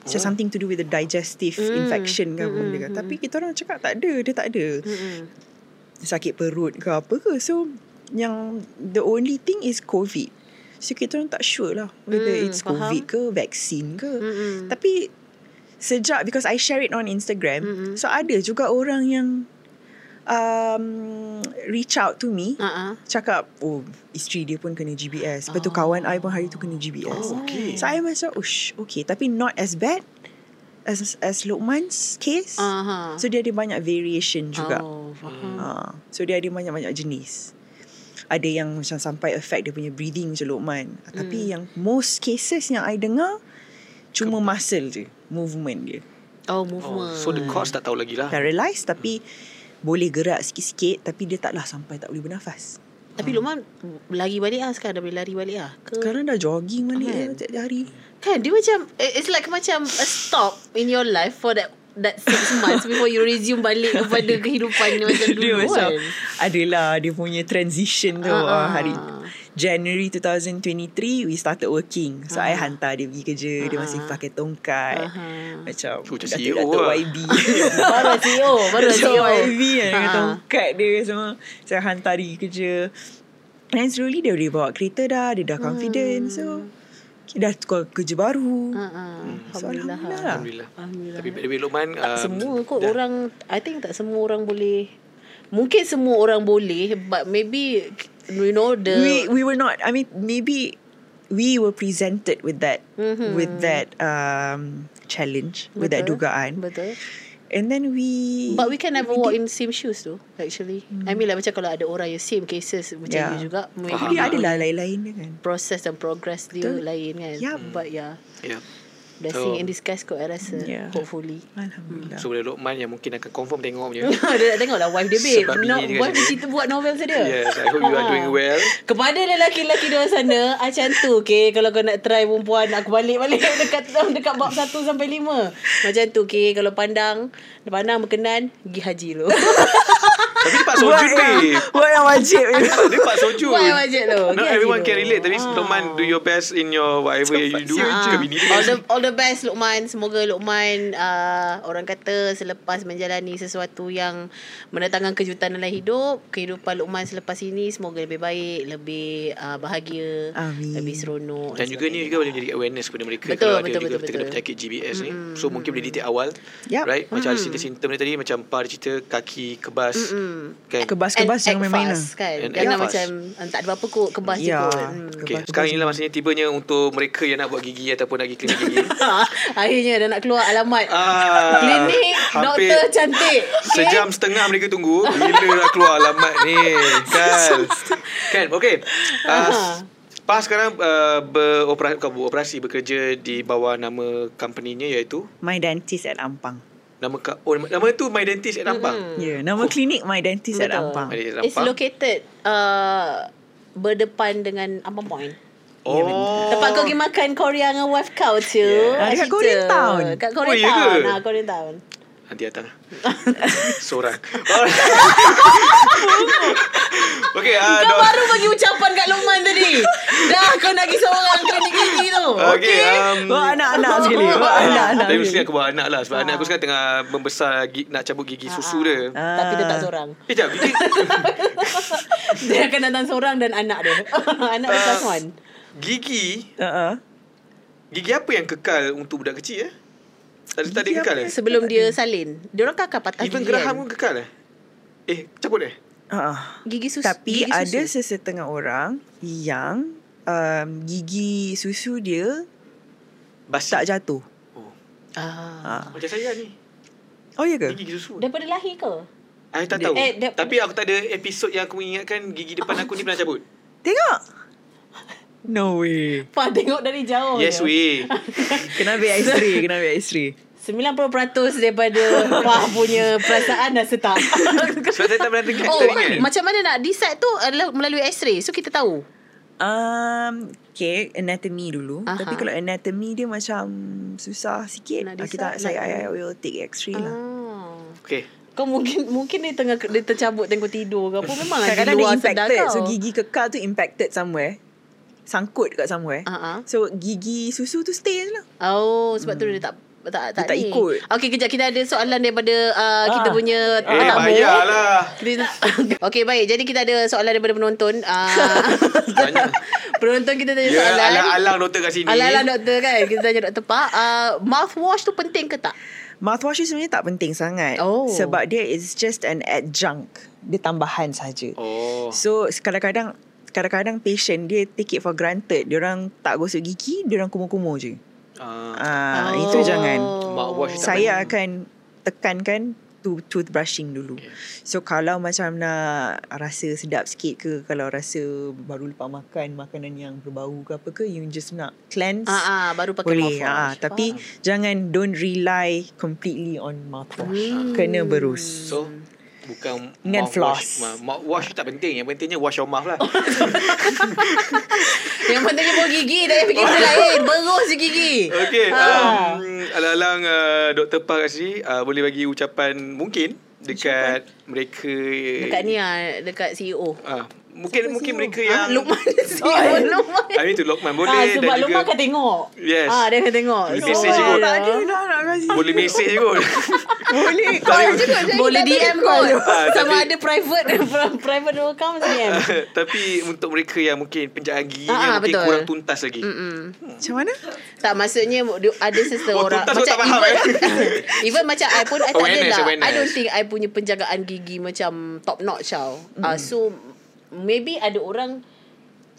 Macam something to do with the digestive Mm. infection ke apa Mm, benda kan. Tapi kita orang cakap tak ada, dia tak ada. Mm-mm. Sakit perut ke apa ke. So yang the only thing is COVID. So kita orang tak sure lah whether Mm, it's faham. COVID ke vaccine ke. Mm-mm. Tapi sejak because I share it on Instagram, Mm-mm. so ada juga orang yang um, reach out to me ah. cakap oh isteri dia pun kena GBS. Lepas tu Oh. kawan I pun hari tu kena GBS. Oh, okay. So I macam ush okay tapi not as bad as as Luqman's case. Aha. So dia ada banyak variation juga. Oh, faham. Ha. So dia ada banyak-banyak jenis. Ada yang macam sampai affect dia punya breathing macam Luqman. Tapi Hmm. yang most cases yang I dengar cuma muscle je, movement dia. Oh, Oh, movement. so the cause tak tahu lagi lah. Paralyzed tapi boleh gerak sikit-sikit tapi dia taklah sampai tak boleh bernafas. Tapi Luqman lari balik lah sekarang dah boleh lari balik lah. Ke? Sekarang dah jogging balik Kan? kan? tiap hari. Kan dia macam it's like macam a stop in your life for that that six months before you resume balik kepada kehidupan macam dulu dia macam kan. adalah dia punya transition tu Ah, uh, ah. hari January 2023 we started working so I hantar dia pergi kerja dia Ah, masih pakai tongkat Aha. macam Oh, macam Datuk- CEO Datuk lah. YB Baru CEO, baru Datuk CEO. YB kan dengan Ah. tongkat dia semua saya hantar dia pergi kerja and slowly dia boleh bawa kereta dah dia dah confident so okay, dah tukar kerja baru Ha ah. So, Alhamdulillah. Alhamdulillah. Alhamdulillah. Alhamdulillah. Tapi by the way Luqman tak um, semua kot dah- orang I think tak semua orang boleh Mungkin semua orang boleh but maybe you know the we we were not I mean maybe we were presented with that Mhm. with that um challenge with that Betul. dugaan Betul. and then we But we can never walk in same shoes tu actually. I mean like macam kalau ada orang yang same cases macam Yeah. you juga Faham. dia adalah lain-lain kan proses dan progress dia Betul. lain kan. Yup. But yeah, Yeah. Blessing So- in disguise kot I rasa. Yeah. Hopefully. alhamdulillah So bila Luqman yang mungkin akan confirm tengok punya. dia nak tengok lah wife dia babe. Sebab bini No, wife cerita buat novel saja. Yes, I hope you are Ah. doing well. Kepada lelaki-lelaki di luar sana Macam tu okay Kalau kau nak try perempuan Aku balik-balik Dekat dekat bab 1 sampai 5 Macam tu okay Kalau pandang Pandang berkenan Pergi haji lu Tapi dia Pak Sojun babe. buat yang wajib Dia Pak Sojun. Buat yang wajib tu. Not Okay, everyone can relate. Tapi Ah. Luqman do your best in your whatever you do. Dia. all the all the best Luqman semoga Luqman uh, orang kata selepas menjalani sesuatu yang mendatangkan kejutan dalam hidup kehidupan Luqman selepas ini semoga lebih baik lebih uh, bahagia Amin. lebih seronok Dan juga ni juga boleh menjadi awareness kepada mereka Betul, kalau ada betul, juga betul, terkena betul. penyakit GBS ni. So mungkin boleh detect awal. Right? Macam ada simptom-simptom ni tadi macam Pa dia cerita kaki kebas. Kan? kebas-kebas jangan act main-main lah. fast, kan? Jangan macam ah, Tak ada apa-apa kot Kebas je Ya. kot hmm. Okay, Kebas- sekarang inilah masanya tibanya untuk mereka yang nak buat gigi ataupun nak pergi klinik gigi. Akhirnya dah nak keluar alamat. Ah, Klinik Doktor cantik okay? Sejam setengah mereka tunggu Bila nak keluar alamat ni Kan? Kan? Okay. Uh, Pa sekarang uh, beroperasi, bukan beroperasi Bekerja di bawah nama company-nya iaitu? My dentist at Ampang Nama ka- oh, nama tu My Dentist at Ampang ya yeah, nama klinik my dentist at Betul. Ampang at It's Ampang located uh, Berdepan dengan Ampang Point. Oh. Tempat kau pergi makan Korea dengan wife kau tu. Yeah. Ah, dekat. Korean Town. Kat Oh, Korean ya ke? Town. Nah, Korean Town Nanti datang. Seorang. Okay uh, Kau baru bagi ucapan kat Luqman tadi. Dah kau nak pergi seorang klinik gigi tu. Okay, um, bawa anak-anak sekali bawa anak-anak Tapi mesti aku bawa anak lah Sebab anak aku sekarang tengah Membesar Nak cabut gigi susu dia. Ah. Tapi tetap seorang. Eh jap gigi. Dia akan datang seorang dan anak dia. Anak dia plus one. Gigi. Uh-uh. Gigi apa yang kekal Untuk budak kecil eh Tadi tadi kekal eh Sebelum dia salin Dia orang kan akan patah Even gigi geraham kan? pun kekal eh Eh cabut eh Uh-uh. Gigi susu Tapi gigi ada susu. sesetengah orang yang um, gigi susu dia Basi tak jatuh. oh. ah. Ah. Macam saya ni Oh ya ke? Gigi susu Daripada lahir ke? I tak tahu eh, Tapi aku tak ada episod Yang aku ingatkan Gigi depan aku ni pernah cabut Tengok. No way. Fah tengok dari jauh Yes je. we Kena ambil x-ray, kena ambil x-ray. 90% daripada Fah punya perasaan dah setak Sebab saya tak pernah dengar Oh kan macam mana nak decide tu adalah melalui x-ray So kita tahu Um, okay, anatomy dulu. Aha. Tapi kalau anatomy dia macam susah sikit. Nak Nak kita decide, saya nak- I will take X-ray lah. Ah. Okay. Kau mungkin mungkin dia tengah dia tercabut tengah tidur ke apa memang di Kadang-kadang dia luar sedar impacted. kau. So gigi kekal tu impacted somewhere. Sangkut kat somewhere. Ah. So gigi susu tu stay je lah. Oh, sebab tu dia tak tak tak, tak ni. ikut. Okey, kejap kita ada soalan daripada uh, kita Ah. punya Eh. Kita- Okey, baik. Jadi kita ada soalan daripada penonton. Uh, penonton kita tanya Ya, soalan. alang-alang doktor kat sini. Alah-alah doktor kan. Kita tanya Dr. Pak. Uh, mouthwash tu penting ke tak? Mouthwash sebenarnya tak penting sangat. Oh. Sebab dia is just an adjunct. Dia tambahan saja. Oh. So kadang-kadang kadang-kadang patient dia take it for granted. Dia orang tak gosok gigi, dia orang kumur-kumur je. Ah. Ah, Oh. itu jangan. Mouthwash tak Saya akan tekankan to toothbrushing dulu. Okay. So kalau macam nak rasa sedap sikit ke, kalau rasa baru lepas makan makanan yang berbau ke apa ke, you just nak cleanse. Ah, ah, baru pakai boleh. mouthwash. Ah, tapi jangan don't rely completely on mouthwash. Hmm. Kena berus. So bukan Dengan floss. Mouthwash tu tak penting. Yang pentingnya wash your mouth lah. Yang pentingnya buang gigi dah yang fikir benda lain. Berus je gigi. Okey. Ah. Um, alang-alang uh, Dr. Park kat sini uh, boleh bagi ucapan mungkin dekat mereka Dekat ni ah, dekat CEO. Ah, mungkin Siapa mungkin CEO? mereka yang Lukman CEO Lukman. I mean tu Lokman boleh Ah, dan sebab juga Lukman akan tengok. Yes. Ah, dia akan tengok. Boleh So, message kot. Tak ada lah nak kasi. boleh mesej je kot. Boleh. Tapi- Boleh DM kot. Ah, Sama tapi- ada private private account DM. Tapi untuk mereka yang mungkin penjagaan giginya Ah, ah, mungkin betul. kurang tuntas lagi. Mm-mm. Macam mana? Tak maksudnya ada seseorang kau tak faham, even, eh? even macam I pun I tak ada lah. I don't think I punya penjagaan gigi macam top notch tau. Mm. So maybe ada orang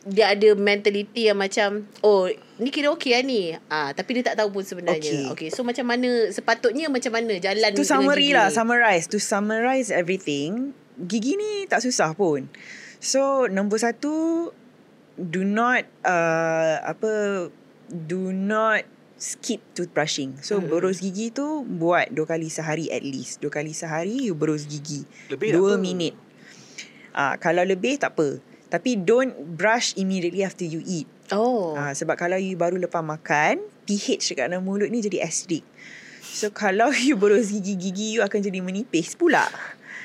dia ada mentality yang macam oh ni kira okey lah ni ah tapi dia tak tahu pun sebenarnya okey okay, so macam mana sepatutnya macam mana jalan To dengan summary gigi lah, ni? summarize. To summarize everything, gigi ni tak susah pun. So, nombor satu, do not, uh, apa, do not skip toothbrushing. So, Hmm. berus gigi tu buat dua kali sehari at least. Dua kali sehari, you berus gigi. Lebih Dua apa. minit. Ah, kalau lebih, tak apa. Tapi don't brush immediately after you eat. oh Ah, sebab kalau you baru lepas makan, pH dekat dalam mulut ni jadi acidic. So kalau you berus gigi-gigi you akan jadi menipis pula.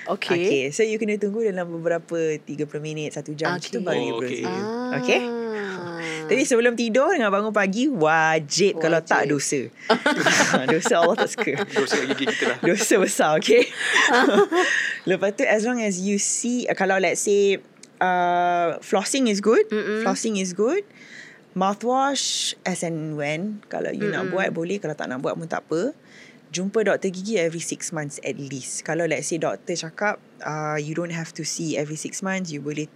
okey Okay. So you kena tunggu dalam beberapa 30 minit, 1 jam okay. tu Okay. baru you berus okay. gigi. ah. Okay. Tapi sebelum tidur dengan bangun pagi wajib, kalau Wajib. tak dosa. dosa Allah tak suka. Dosa gigi kita lah. Dosa besar okay Lepas tu As long as you see uh, Kalau let's say uh, Flossing is good Mm-mm. Flossing is good Mouthwash As and when Kalau you nak Mm-mm. buat Boleh Kalau tak nak buat pun tak apa Jumpa doktor gigi Every 6 months at least Kalau let's say Doktor cakap uh, You don't have to see Every 6 months You boleh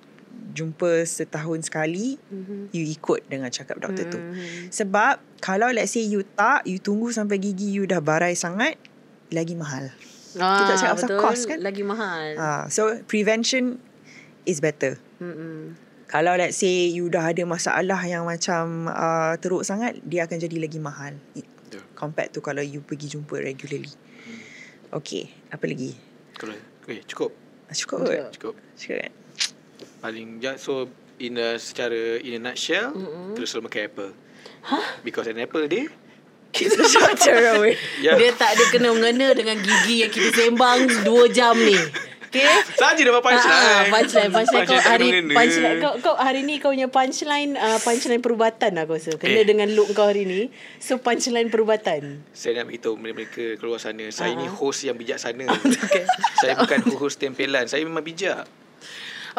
Jumpa setahun sekali Mhm. You ikut dengan cakap doktor tu Mhm. Sebab Kalau let's say you tak You tunggu sampai gigi you dah barai sangat Lagi mahal ah, tak cakap pasal betul. cost kan? lagi mahal Ah, so prevention is better. Mm-mm. Kalau let's say you dah ada masalah yang macam uh, teruk sangat, dia akan jadi lagi mahal. Betul. Compared to kalau you pergi jumpa regularly. Okay, apa lagi? Kalau okay, cukup. Ah, Cukup Cukup. kot? Cukup. Cukup kan? Paling so in a secara in a nutshell Mm-mm. terus selalu makan apple. Because an apple day Kita shorter away. Ya. Dia tak ada kena mengena dengan gigi yang kita sembang 2 jam ni. Okay? Saja dapat punchline. Ah, punchline, punchline kau hari punchline kau, kau hari ni kau punya punchline uh, punchline perubatan aku rasa. Kena Eh. dengan look kau hari ni. So punchline perubatan. Saya nak beritahu mereka keluar sana. Saya ni Ah. host yang bijaksana. Okay. saya bukan host tempelan. Saya memang bijak.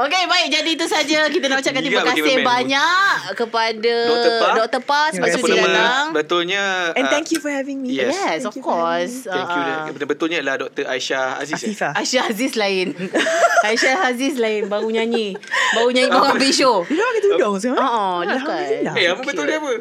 Okey, baik. Jadi itu saja kita nak ucapkan terima kasih banyak kepada Dr. Pa. Dr. Pa sebab kasih. datang. Betulnya And ah, thank you for having me. Yes. Yes, Thank of you course. Thank you. Ah, ah. Betul-betulnya adalah Dr. Aisyah Aziz. eh? Afifah. Aisyah Aziz lain. Aisyah Aziz lain baru nyanyi. Baru nyanyi baru ambil show. Dia orang kata udang sekarang. Oh, dia bukan. Alhamdulillah. Eh, apa betul dia apa?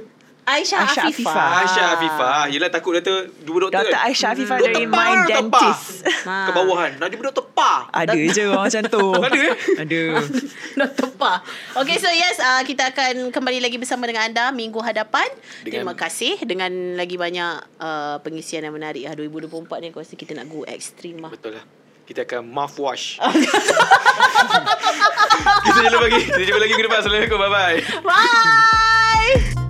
Aisyah, Aisyah Afifah. Afifah. Aisyah Afifah. Yelah takut doktor dua doktor. Kan? Aisyah Afifah Doktor dari My ke Doktor? Dentist. Ha. Ke bawahan. Nak jumpa doktor Pa. Ada je orang macam tu. Ada eh? Ada. Dr. Pa. Okay, so yes, uh, kita akan kembali lagi bersama dengan anda minggu hadapan. Dengan- Terima kasih dengan lagi banyak uh, pengisian yang menarik. Ah, 2024 ni aku rasa kita nak go ekstrim lah. Betul lah. kita akan mouthwash. kita jumpa lagi. Kita jumpa lagi minggu depan. Assalamualaikum. Bye bye. Bye.